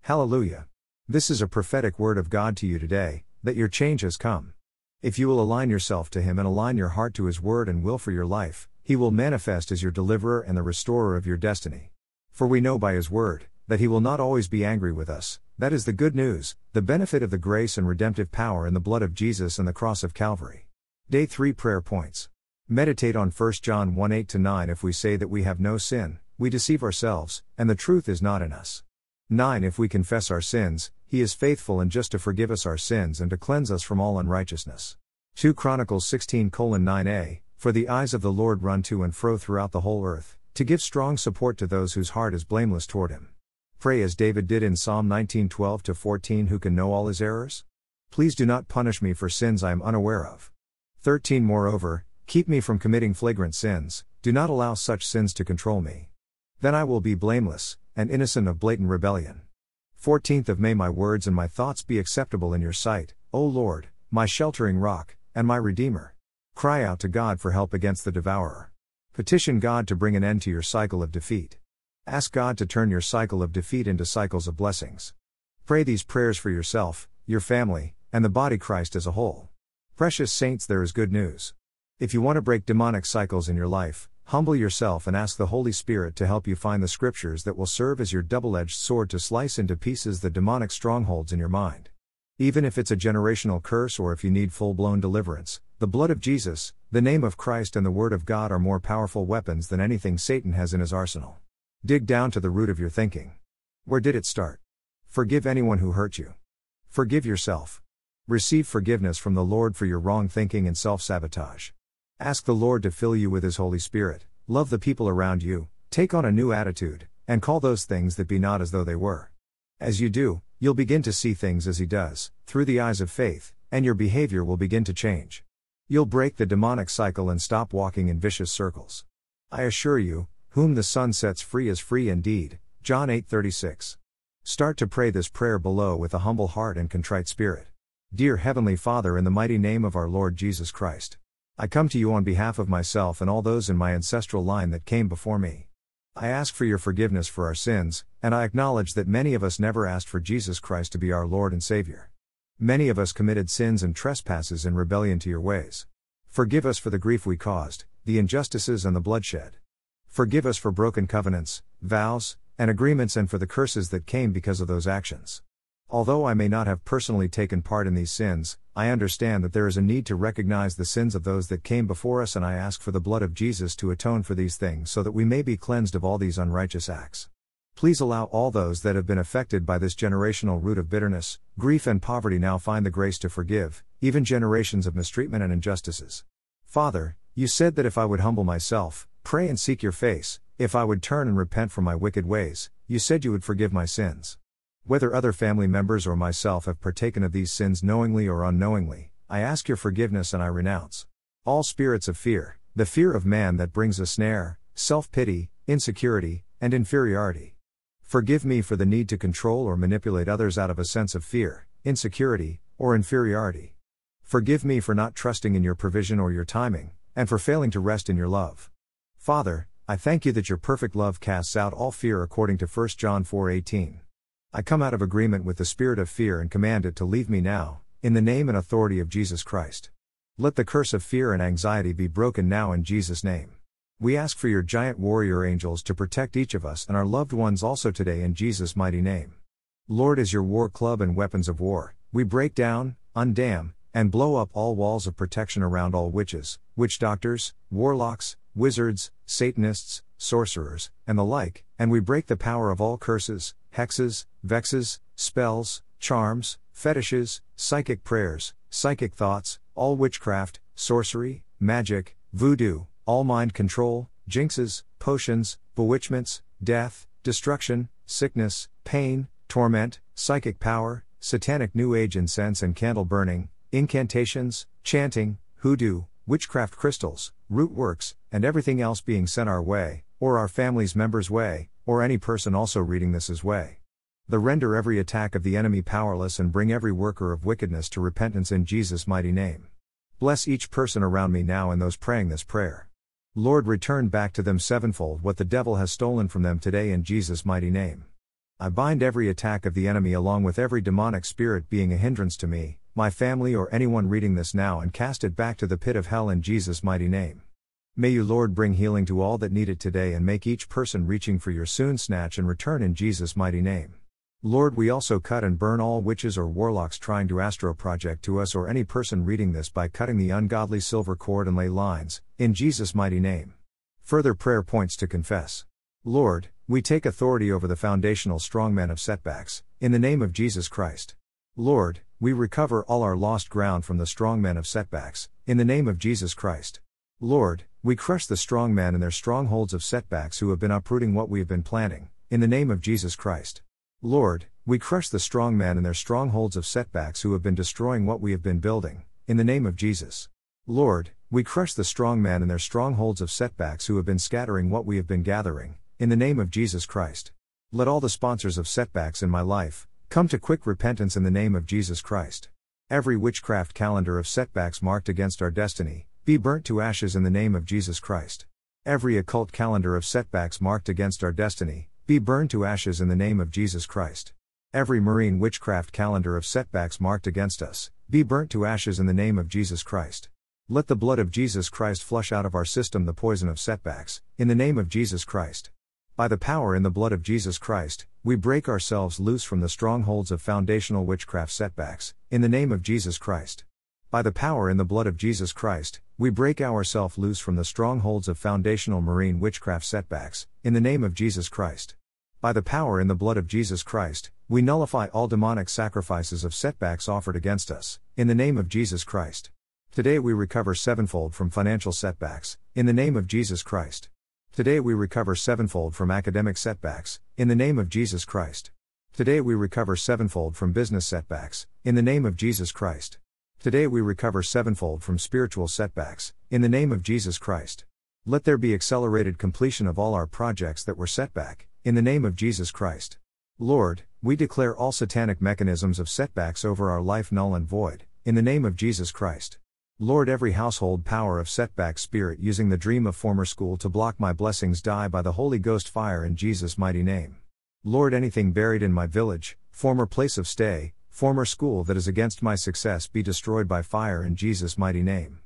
Hallelujah! This is a prophetic word of God to you today, that your change has come. If you will align yourself to Him and align your heart to His word and will for your life, He will manifest as your deliverer and the restorer of your destiny. For we know by His word, that He will not always be angry with us, that is the good news, the benefit of the grace and redemptive power in the blood of Jesus and the cross of Calvary. Day 3 Prayer Points. Meditate on 1 John 1 8 9 If we say that we have no sin, we deceive ourselves, and the truth is not in us. 9 If we confess our sins, he is faithful and just to forgive us our sins and to cleanse us from all unrighteousness. 2 Chronicles 16 9a For the eyes of the Lord run to and fro throughout the whole earth, to give strong support to those whose heart is blameless toward him. Pray as David did in Psalm 19 12 14 Who can know all his errors? Please do not punish me for sins I am unaware of. 13 Moreover, keep me from committing flagrant sins, do not allow such sins to control me. Then I will be blameless, and innocent of blatant rebellion. 14th of May My words and my thoughts be acceptable in your sight, O Lord, my sheltering rock, and my Redeemer. Cry out to God for help against the devourer. Petition God to bring an end to your cycle of defeat. Ask God to turn your cycle of defeat into cycles of blessings. Pray these prayers for yourself, your family, and the body Christ as a whole. Precious saints, there is good news. If you want to break demonic cycles in your life, Humble yourself and ask the Holy Spirit to help you find the scriptures that will serve as your double edged sword to slice into pieces the demonic strongholds in your mind. Even if it's a generational curse or if you need full blown deliverance, the blood of Jesus, the name of Christ, and the Word of God are more powerful weapons than anything Satan has in his arsenal. Dig down to the root of your thinking. Where did it start? Forgive anyone who hurt you. Forgive yourself. Receive forgiveness from the Lord for your wrong thinking and self sabotage. Ask the Lord to fill you with His Holy Spirit, love the people around you, take on a new attitude, and call those things that be not as though they were. As you do, you'll begin to see things as He does, through the eyes of faith, and your behavior will begin to change. You'll break the demonic cycle and stop walking in vicious circles. I assure you, whom the Son sets free is free indeed. John 8:36. Start to pray this prayer below with a humble heart and contrite spirit. Dear heavenly Father in the mighty name of our Lord Jesus Christ, I come to you on behalf of myself and all those in my ancestral line that came before me. I ask for your forgiveness for our sins, and I acknowledge that many of us never asked for Jesus Christ to be our Lord and Savior. Many of us committed sins and trespasses in rebellion to your ways. Forgive us for the grief we caused, the injustices and the bloodshed. Forgive us for broken covenants, vows, and agreements and for the curses that came because of those actions. Although I may not have personally taken part in these sins, I understand that there is a need to recognize the sins of those that came before us, and I ask for the blood of Jesus to atone for these things so that we may be cleansed of all these unrighteous acts. Please allow all those that have been affected by this generational root of bitterness, grief, and poverty now find the grace to forgive, even generations of mistreatment and injustices. Father, you said that if I would humble myself, pray and seek your face, if I would turn and repent from my wicked ways, you said you would forgive my sins. Whether other family members or myself have partaken of these sins knowingly or unknowingly, I ask your forgiveness and I renounce all spirits of fear, the fear of man that brings a snare, self pity, insecurity, and inferiority. Forgive me for the need to control or manipulate others out of a sense of fear, insecurity, or inferiority. Forgive me for not trusting in your provision or your timing, and for failing to rest in your love. Father, I thank you that your perfect love casts out all fear according to 1 John 4:18. I come out of agreement with the spirit of fear and command it to leave me now, in the name and authority of Jesus Christ. Let the curse of fear and anxiety be broken now in Jesus' name. We ask for your giant warrior angels to protect each of us and our loved ones also today in Jesus' mighty name. Lord, as your war club and weapons of war, we break down, undam, and blow up all walls of protection around all witches, witch doctors, warlocks, wizards, Satanists, sorcerers, and the like, and we break the power of all curses, hexes, vexes, spells, charms, fetishes, psychic prayers, psychic thoughts, all witchcraft, sorcery, magic, voodoo, all mind control, jinxes, potions, bewitchments, death, destruction, sickness, pain, torment, psychic power, satanic new age incense and candle burning, incantations, chanting, hoodoo, witchcraft crystals, root works, and everything else being sent our way, or our family's members' way, or any person also reading this as way. The render every attack of the enemy powerless and bring every worker of wickedness to repentance in Jesus' mighty name. Bless each person around me now and those praying this prayer. Lord, return back to them sevenfold what the devil has stolen from them today in Jesus' mighty name. I bind every attack of the enemy along with every demonic spirit being a hindrance to me, my family, or anyone reading this now and cast it back to the pit of hell in Jesus' mighty name. May you, Lord, bring healing to all that need it today and make each person reaching for your soon snatch and return in Jesus' mighty name. Lord, we also cut and burn all witches or warlocks trying to astral project to us or any person reading this by cutting the ungodly silver cord and ley lines, in Jesus' mighty name. Further prayer points to confess. Lord, we take authority over the foundational strongmen of setbacks, in the name of Jesus Christ. Lord, we recover all our lost ground from the strongmen of setbacks, in the name of Jesus Christ. Lord, we crush the strongmen and their strongholds of setbacks who have been uprooting what we have been planting, in the name of Jesus Christ. Lord, we crush the strong men and their strongholds of setbacks who have been destroying what we have been building, in the name of Jesus. Lord, we crush the strong men and their strongholds of setbacks who have been scattering what we have been gathering, in the name of Jesus Christ. Let all the sponsors of setbacks in my life come to quick repentance in the name of Jesus Christ. Every witchcraft calendar of setbacks marked against our destiny be burnt to ashes in the name of Jesus Christ. Every occult calendar of setbacks marked against our destiny be burned to ashes in the name of Jesus Christ. Every marine witchcraft calendar of setbacks marked against us, be burnt to ashes in the name of Jesus Christ. Let the blood of Jesus Christ flush out of our system the poison of setbacks, in the name of Jesus Christ. By the power in the blood of Jesus Christ, we break ourselves loose from the strongholds of foundational witchcraft setbacks, in the name of Jesus Christ. By the power in the blood of Jesus Christ, we break ourselves loose from the strongholds of foundational marine witchcraft setbacks, in the name of Jesus Christ. By the power in the blood of Jesus Christ, we nullify all demonic sacrifices of setbacks offered against us, in the name of Jesus Christ. Today we recover sevenfold from financial setbacks, in the name of Jesus Christ. Today we recover sevenfold from academic setbacks, in the name of Jesus Christ. Today we recover sevenfold from business setbacks, in the name of Jesus Christ. Today we recover sevenfold from spiritual setbacks, in the name of Jesus Christ. Let there be accelerated completion of all our projects that were set back, in the name of Jesus Christ. Lord, we declare all satanic mechanisms of setbacks over our life null and void, in the name of Jesus Christ. Lord, every household power of setback spirit using the dream of former school to block my blessings die by the Holy Ghost fire in Jesus' mighty name. Lord, anything buried in my village, former place of stay, former school that is against my success be destroyed by fire in Jesus' mighty name.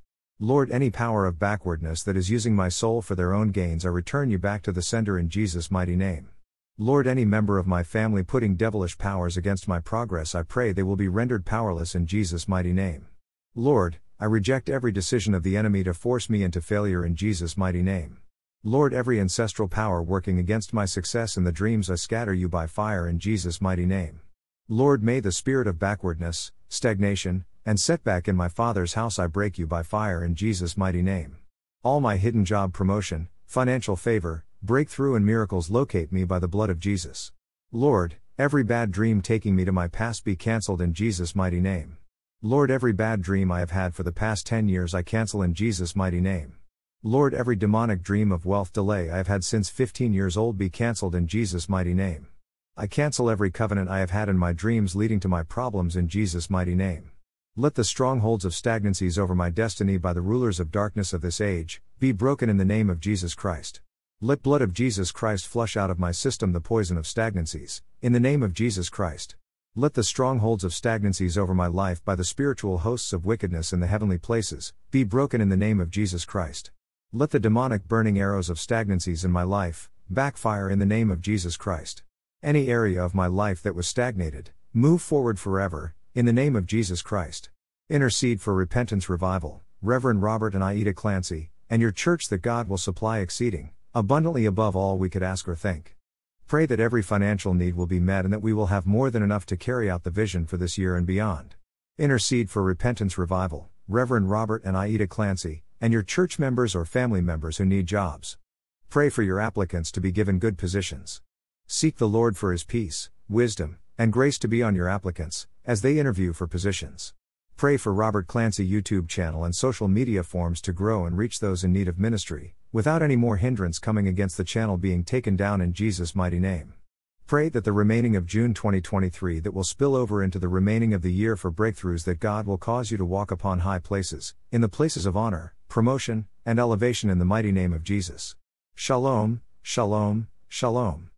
Lord, any power of backwardness that is using my soul for their own gains, I return you back to the sender in Jesus' mighty name. Lord, any member of my family putting devilish powers against my progress, I pray they will be rendered powerless in Jesus' mighty name. Lord, I reject every decision of the enemy to force me into failure in Jesus' mighty name. Lord, every ancestral power working against my success in the dreams I scatter you by fire in Jesus' mighty name. Lord, may the spirit of backwardness, stagnation, and setback in my Father's house I break you by fire in Jesus' mighty name. All my hidden job promotion, financial favor, breakthrough, and miracles locate me by the blood of Jesus. Lord, every bad dream taking me to my past be cancelled in Jesus' mighty name. Lord, every bad dream I have had for the past 10 years I cancel in Jesus' mighty name. Lord, every demonic dream of wealth delay I have had since 15 years old be cancelled in Jesus' mighty name. I cancel every covenant I have had in my dreams leading to my problems in Jesus' mighty name. Let the strongholds of stagnancies over my destiny by the rulers of darkness of this age be broken in the name of Jesus Christ. Let blood of Jesus Christ flush out of my system the poison of stagnancies, in the name of Jesus Christ. Let the strongholds of stagnancies over my life by the spiritual hosts of wickedness in the heavenly places be broken in the name of Jesus Christ. Let the demonic burning arrows of stagnancies in my life backfire in the name of Jesus Christ. Any area of my life that was stagnated, move forward forever, in the name of Jesus Christ. Intercede for repentance revival, Reverend Robert and Aida Clancy, and your church that God will supply exceeding, abundantly above all we could ask or think. Pray that every financial need will be met and that we will have more than enough to carry out the vision for this year and beyond. Intercede for repentance revival, Reverend Robert and Aida Clancy, and your church members or family members who need jobs. Pray for your applicants to be given good positions. Seek the Lord for his peace, wisdom, and grace to be on your applicants as they interview for positions. Pray for Robert Clancy YouTube channel and social media forms to grow and reach those in need of ministry, without any more hindrance coming against the channel being taken down in Jesus' mighty name. Pray that the remaining of June 2023 that will spill over into the remaining of the year for breakthroughs that God will cause you to walk upon high places, in the places of honor, promotion, and elevation in the mighty name of Jesus. Shalom, shalom, shalom.